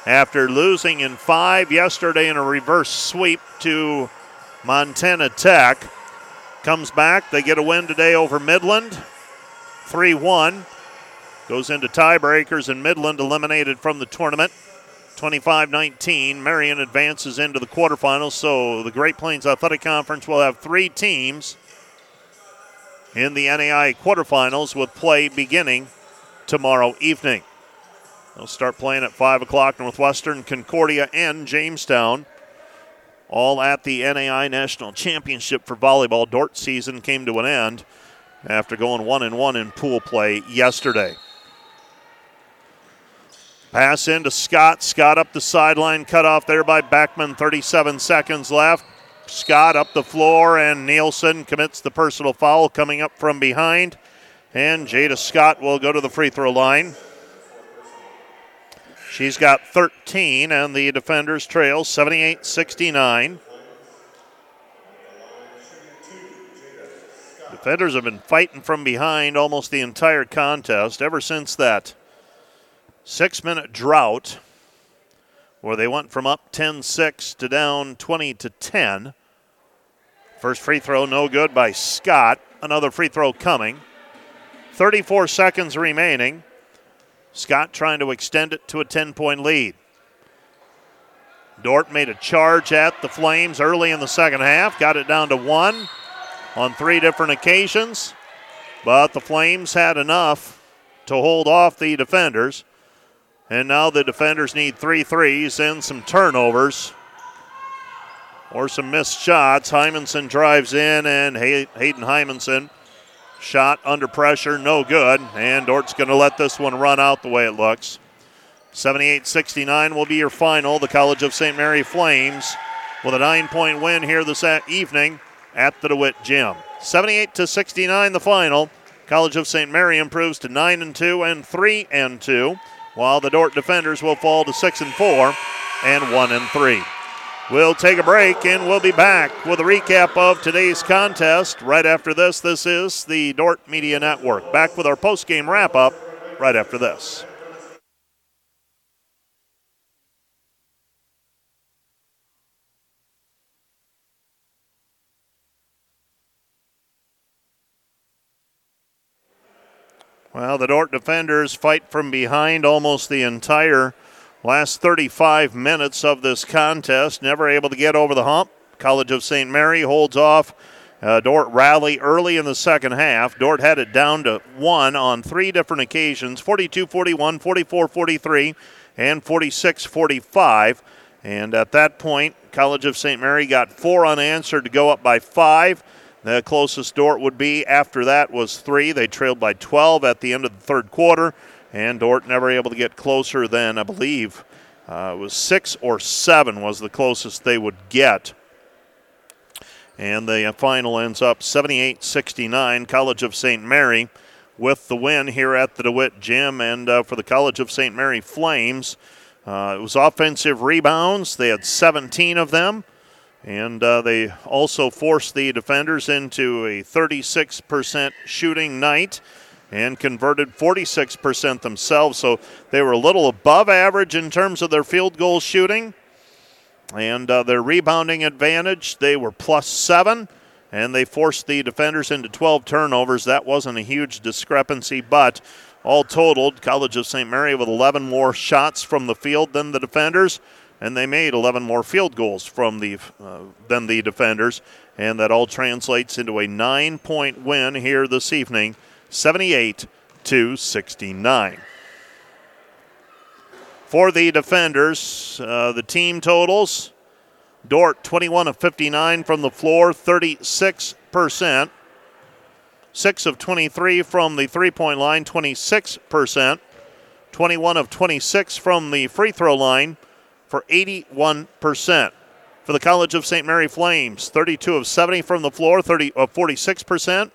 after losing in five yesterday in a reverse sweep to Montana Tech, comes back. They get a win today over Midland, 3 1. goes into tiebreakers, and Midland eliminated from the tournament. 25 19. Marian advances into the quarterfinals, so the Great Plains Athletic Conference will have three teams in the NAI quarterfinals with play beginning tomorrow evening. They'll start playing at 5 o'clock. Northwestern, Concordia, and Jamestown. All at the NAI National Championship for volleyball. Dordt season came to an end after going 1 and 1 in pool play yesterday. Pass into Scott. Scott up the sideline, cut off there by Beckman. 37 seconds left. Scott up the floor, and Nielsen commits the personal foul coming up from behind. And Jada Scott will go to the free throw line. She's got 13, and the defenders trail 78 69. Defenders have been fighting from behind almost the entire contest ever since that six minute drought where they went from up 10 6 to down 20 to 10. First free throw, no good by Scott. Another free throw coming. 34 seconds remaining. Scott trying to extend it to a 10 point lead. Dordt made a charge at the Flames early in the second half, got it down to one on three different occasions, but the Flames had enough to hold off the defenders. And now the defenders need three threes and some turnovers or some missed shots. Hymanson drives in, and Hayden Hymanson shot under pressure, no good. And Dordt's going to let this one run out the way it looks. 78 69 will be your final. The College of St. Mary Flames with a nine point win here this evening at the DeWitt Gym. 78 to 69 the final. College of St. Mary improves to 9 and 2 and 3 and 2, while the Dordt defenders will fall to 6 and 4 and 1 and 3. We'll take a break and we'll be back with a recap of today's contest. Right after this, this is the Dordt Media Network. Back with our post-game wrap up right after this. Well, the Dordt defenders fight from behind almost the entire Last 35 minutes of this contest, never able to get over the hump. College of St. Mary holds off. Uh, Dordt rally early in the second half. Dordt had it down to one on three different occasions 42 41, 44 43, and 46 45. And at that point, College of St. Mary got four unanswered to go up by five. The closest Dordt would be after that was three. They trailed by 12 at the end of the third quarter and Dordt never able to get closer than I believe uh, it was six or seven was the closest they would get. And the final ends up 78 69. College of St. Mary with the win here at the DeWitt Gym. And uh, for the College of St. Mary Flames, uh, it was offensive rebounds. They had 17 of them. And uh, they also forced the defenders into a 36% shooting night and converted 46% themselves. So they were a little above average in terms of their field goal shooting. And uh, their rebounding advantage, they were plus seven, and they forced the defenders into 12 turnovers. That wasn't a huge discrepancy, but all totaled, College of St. Mary with 11 more shots from the field than the defenders, and they made 11 more field goals from the uh, than the defenders, and that all translates into a nine-point win here this evening 78 to 69. For the defenders, uh, the team totals Dordt 21 of 59 from the floor, 36%. 6 of 23 from the three point line, 26%. 21 of 26 from the free throw line for 81%. For the College of St. Mary Flames, 32 of 70 from the floor, 30 of 46%.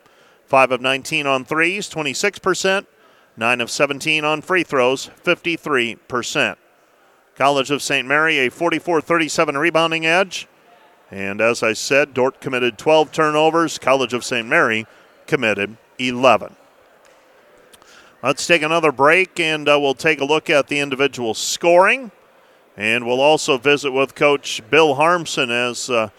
5 of 19 on threes, 26%. 9 of 17 on free throws, 53%. College of St. Mary, a 44 37 rebounding edge. And as I said, Dordt committed 12 turnovers. College of St. Mary committed 11. Let's take another break and uh, we'll take a look at the individual scoring. And we'll also visit with Coach Bill Harmsen as uh,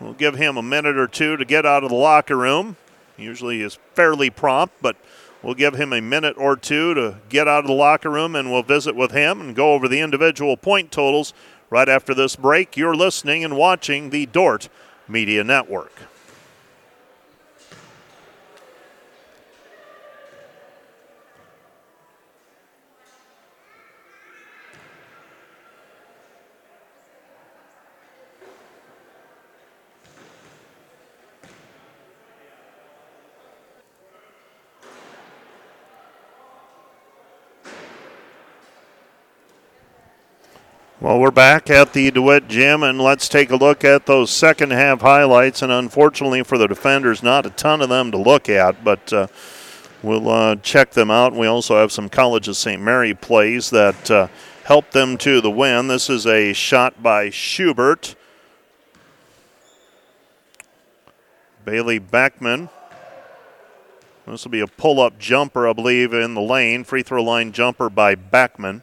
we'll give him a minute or two to get out of the locker room. Usually is fairly prompt, but We'll give him a minute or two to get out of the locker room and we'll visit with him and go over the individual point totals right after this break. You're listening and watching the Dordt Media Network. Well, we're back at the DeWitt Gym, and let's take a look at those second half highlights. And unfortunately for the defenders, not a ton of them to look at, but uh, we'll uh, check them out. We also have some College of St. Mary plays that uh, helped them to the win. This is a shot by Schubert. Bailey Beckman. This will be a pull up jumper, I believe, in the lane. Free throw line jumper by Beckman.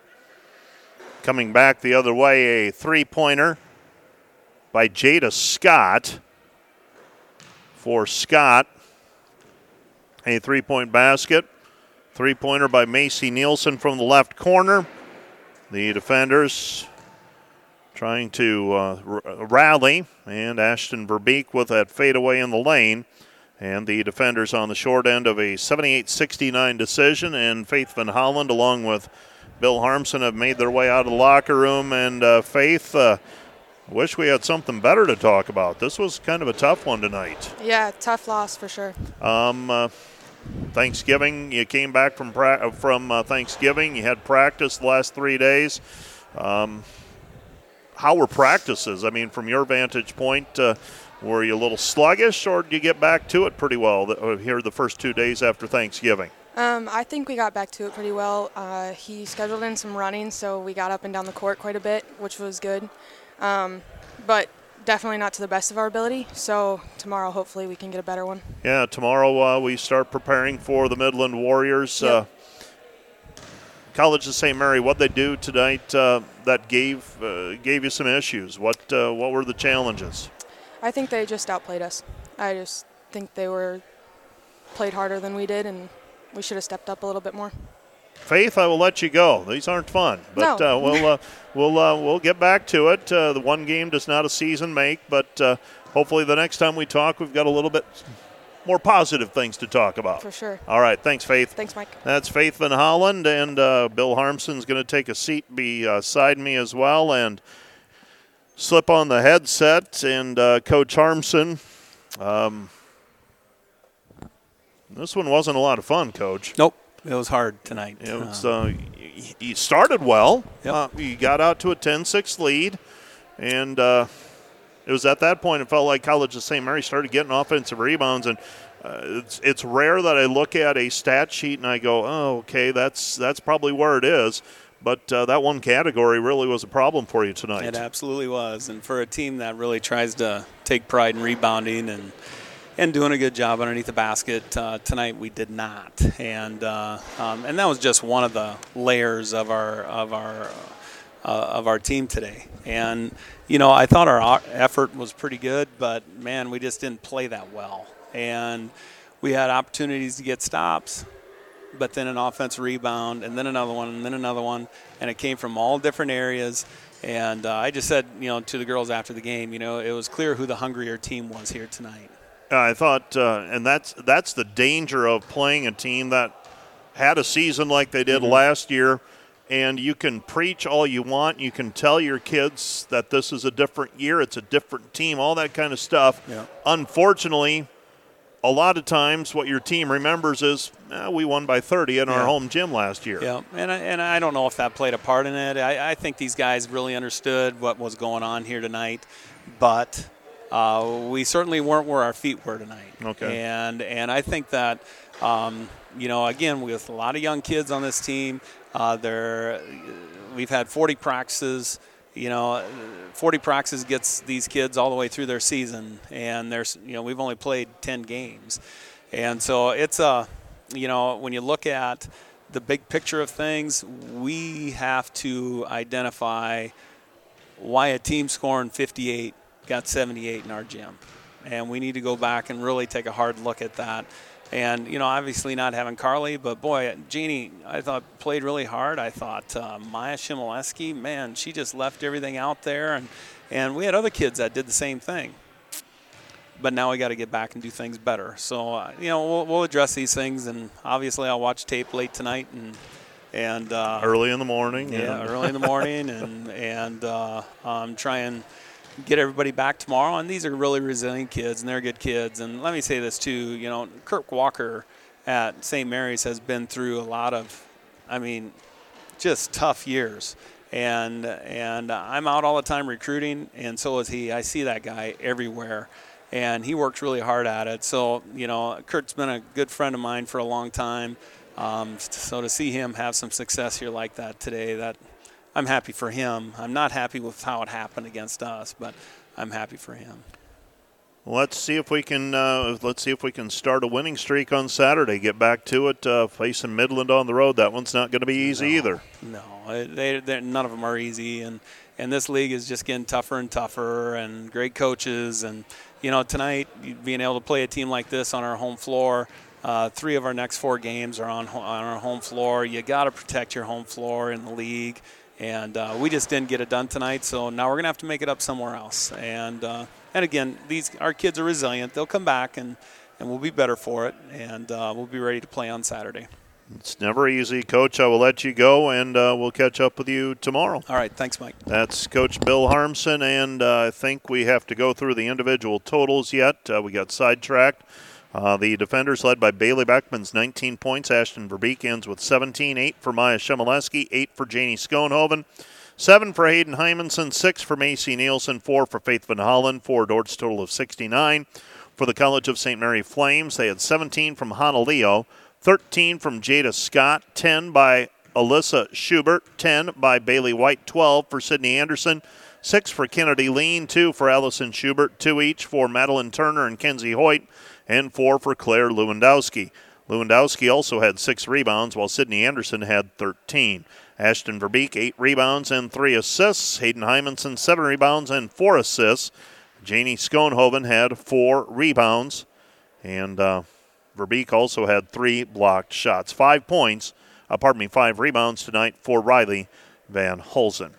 Coming back the other way, a three pointer by Jada Scott. For Scott, a three point basket. Three pointer by Macy Nielsen from the left corner. The defenders trying to uh, r- rally, and Ashton Verbeek with that fadeaway in the lane. And the defenders on the short end of a 78 69 decision, and Faith Van Holland along with Bill Harmsen have made their way out of the locker room. And uh, Faith, uh, wish we had something better to talk about. This was kind of a tough one tonight. Yeah, tough loss for sure. Um, uh, Thanksgiving, you came back from pra- from uh, Thanksgiving. You had practice the last three days. Um, how were practices? I mean, from your vantage point, uh, were you a little sluggish, or did you get back to it pretty well uh, here the first two days after Thanksgiving? Um, I think we got back to it pretty well. Uh, he scheduled in some running, so we got up and down the court quite a bit, which was good. Um, but definitely not to the best of our ability. So tomorrow, hopefully, we can get a better one. Yeah, tomorrow uh, we start preparing for the Midland Warriors. Yep. Uh, College of St. Mary, what they do tonight uh, that gave uh, gave you some issues? What uh, what were the challenges? I think they just outplayed us. I just think they were played harder than we did, and we should have stepped up a little bit more. Faith, I will let you go. These aren't fun, but No. uh, we'll uh, [laughs] we'll uh, we'll get back to it. Uh, the one game does not a season make, but uh, hopefully the next time we talk, we've got a little bit more positive things to talk about. For sure. All right, thanks, Faith. Thanks, Mike. That's Faith Van Holland, and uh, Bill Harmsen's going to take a seat beside me as well and slip on the headset. And uh, Coach Harmsen, um, this one wasn't a lot of fun, Coach. Nope, it was hard tonight. It was, Uh, uh, you started well. Yep. Uh, you got out to a 10-6 lead, and uh, it was at that point it felt like College of St. Mary started getting offensive rebounds, and uh, it's it's rare that I look at a stat sheet and I go, oh, okay, that's that's probably where it is. But uh, that one category really was a problem for you tonight. it absolutely was, and for a team that really tries to take pride in rebounding and and doing a good job underneath the basket, uh, tonight we did not, and uh, um, and that was just one of the layers of our of our. Uh, of our team today, and you know I thought our effort was pretty good, but man, we just didn't play that well, and we had opportunities to get stops, but then an offensive rebound, and then another one, and then another one, and it came from all different areas. And uh, I just said, you know, to the girls after the game, you know, it was clear who the hungrier team was here tonight. I thought, uh, and that's that's the danger of playing a team that had a season like they did last year, and you can preach all you want, you can tell your kids that this is a different year, it's a different team, all that kind of stuff. Yeah. Unfortunately, a lot of times what your team remembers is "Eh, we won by 30 in our home gym last year. Yeah, and I, and I don't know if that played a part in it. I, I think these guys really understood what was going on here tonight, but uh, we certainly weren't where our feet were tonight. Okay. And and I think that um, you know again with a lot of young kids on this team, uh, they're we've had 40 practices. You know, 40 practices gets these kids all the way through their season, and there's you know we've only played 10 games, and so it's a you know when you look at the big picture of things, we have to identify why a team scoring 58 got 78 in our gym. And we need to go back and really take a hard look at that And you know, obviously not having Carly, but boy, Jeannie, I thought played really hard. I thought uh, Maya Shemileski, man, she just left everything out there, and and we had other kids that did the same thing. But now we got to get back and do things better. So uh, you know, we'll, we'll address these things, and obviously I'll watch tape late tonight and and uh, early in the morning. Yeah, early in the morning, [laughs] and and uh, um, try and get everybody back tomorrow. And these are really resilient kids, and they're good kids. And let me say this too, you know, Kirk Walker at St. Mary's has been through a lot of, I mean, just tough years. And and I'm out all the time recruiting, and so is he. I see that guy everywhere and he works really hard at it. So, you know, Kurt's been a good friend of mine for a long time. Um, so to see him have some success here like that today, that I'm happy for him. I'm not happy with how it happened against us, but I'm happy for him. Let's see if we can. Uh, let's see if we can start a winning streak on Saturday. Get back to it. Uh, facing Midland on the road, that one's not going to be easy no, either. No, they, none of them are easy, and and this league is just getting tougher and tougher. And great coaches, and you know tonight being able to play a team like this on our home floor uh, three of our next four games are on on our home floor. You got to protect your home floor in the league, and uh, we just didn't get it done tonight. So now we're gonna have to make it up somewhere else. And uh, and again, these our kids are resilient. They'll come back and and we'll be better for it, and uh, we'll be ready to play on Saturday. It's never easy, Coach. I will let you go, and uh, we'll catch up with you tomorrow. All right. Thanks, Mike. That's Coach Bill Harmsen, and uh, I think we have to go through the individual totals yet. Uh, we got sidetracked. Uh, the defenders led by Bailey Beckman's 19 points. Ashton Verbeek ends with 17, 8 for Maya Shemileski, 8 for Janie Schoenhoven, 7 for Hayden Hymanson, 6 for Macy Nielsen, 4 for Faith Van Hollen, 4 Dordt's total of 69. For the College of St. Mary Flames, they had 17 from Hana Leo, 13 from Jada Scott, 10 by Alyssa Schubert, 10 by Bailey White, 12 for Sydney Anderson, 6 for Kennedy Lean, 2 for Allison Schubert, 2 each for Madeline Turner and Kenzie Hoyt, and four for Claire Lewandowski. Lewandowski also had six rebounds, while Sydney Anderson had 13. Ashton Verbeek, eight rebounds and three assists. Hayden Hymanson, seven rebounds and four assists. Janie Schoenhoven had four rebounds. And uh, Verbeek also had three blocked shots. Five points, uh, pardon me, five rebounds tonight for Riley Van Holzen.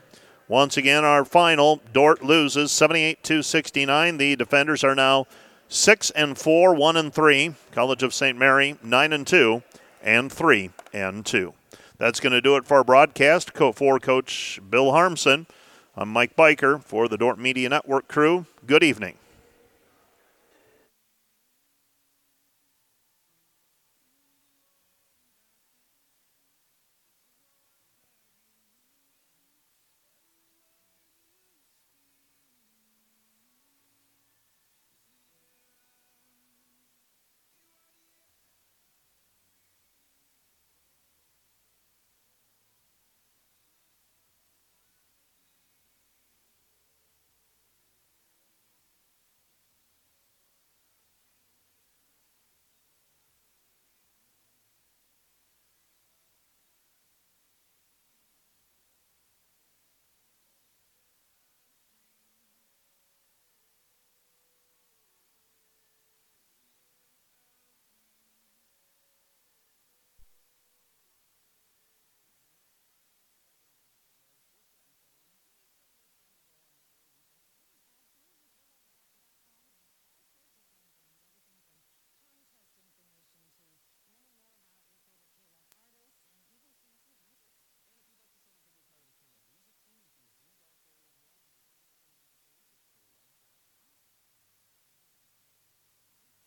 Once again, our final, Dordt loses 78 69. The defenders are now six and four, one and three. College of St. Mary, nine and two, and three and two. That's going to do it for our broadcast. For Coach Bill Harmsen, I'm Mike Biker for the Dordt Media Network crew. Good evening.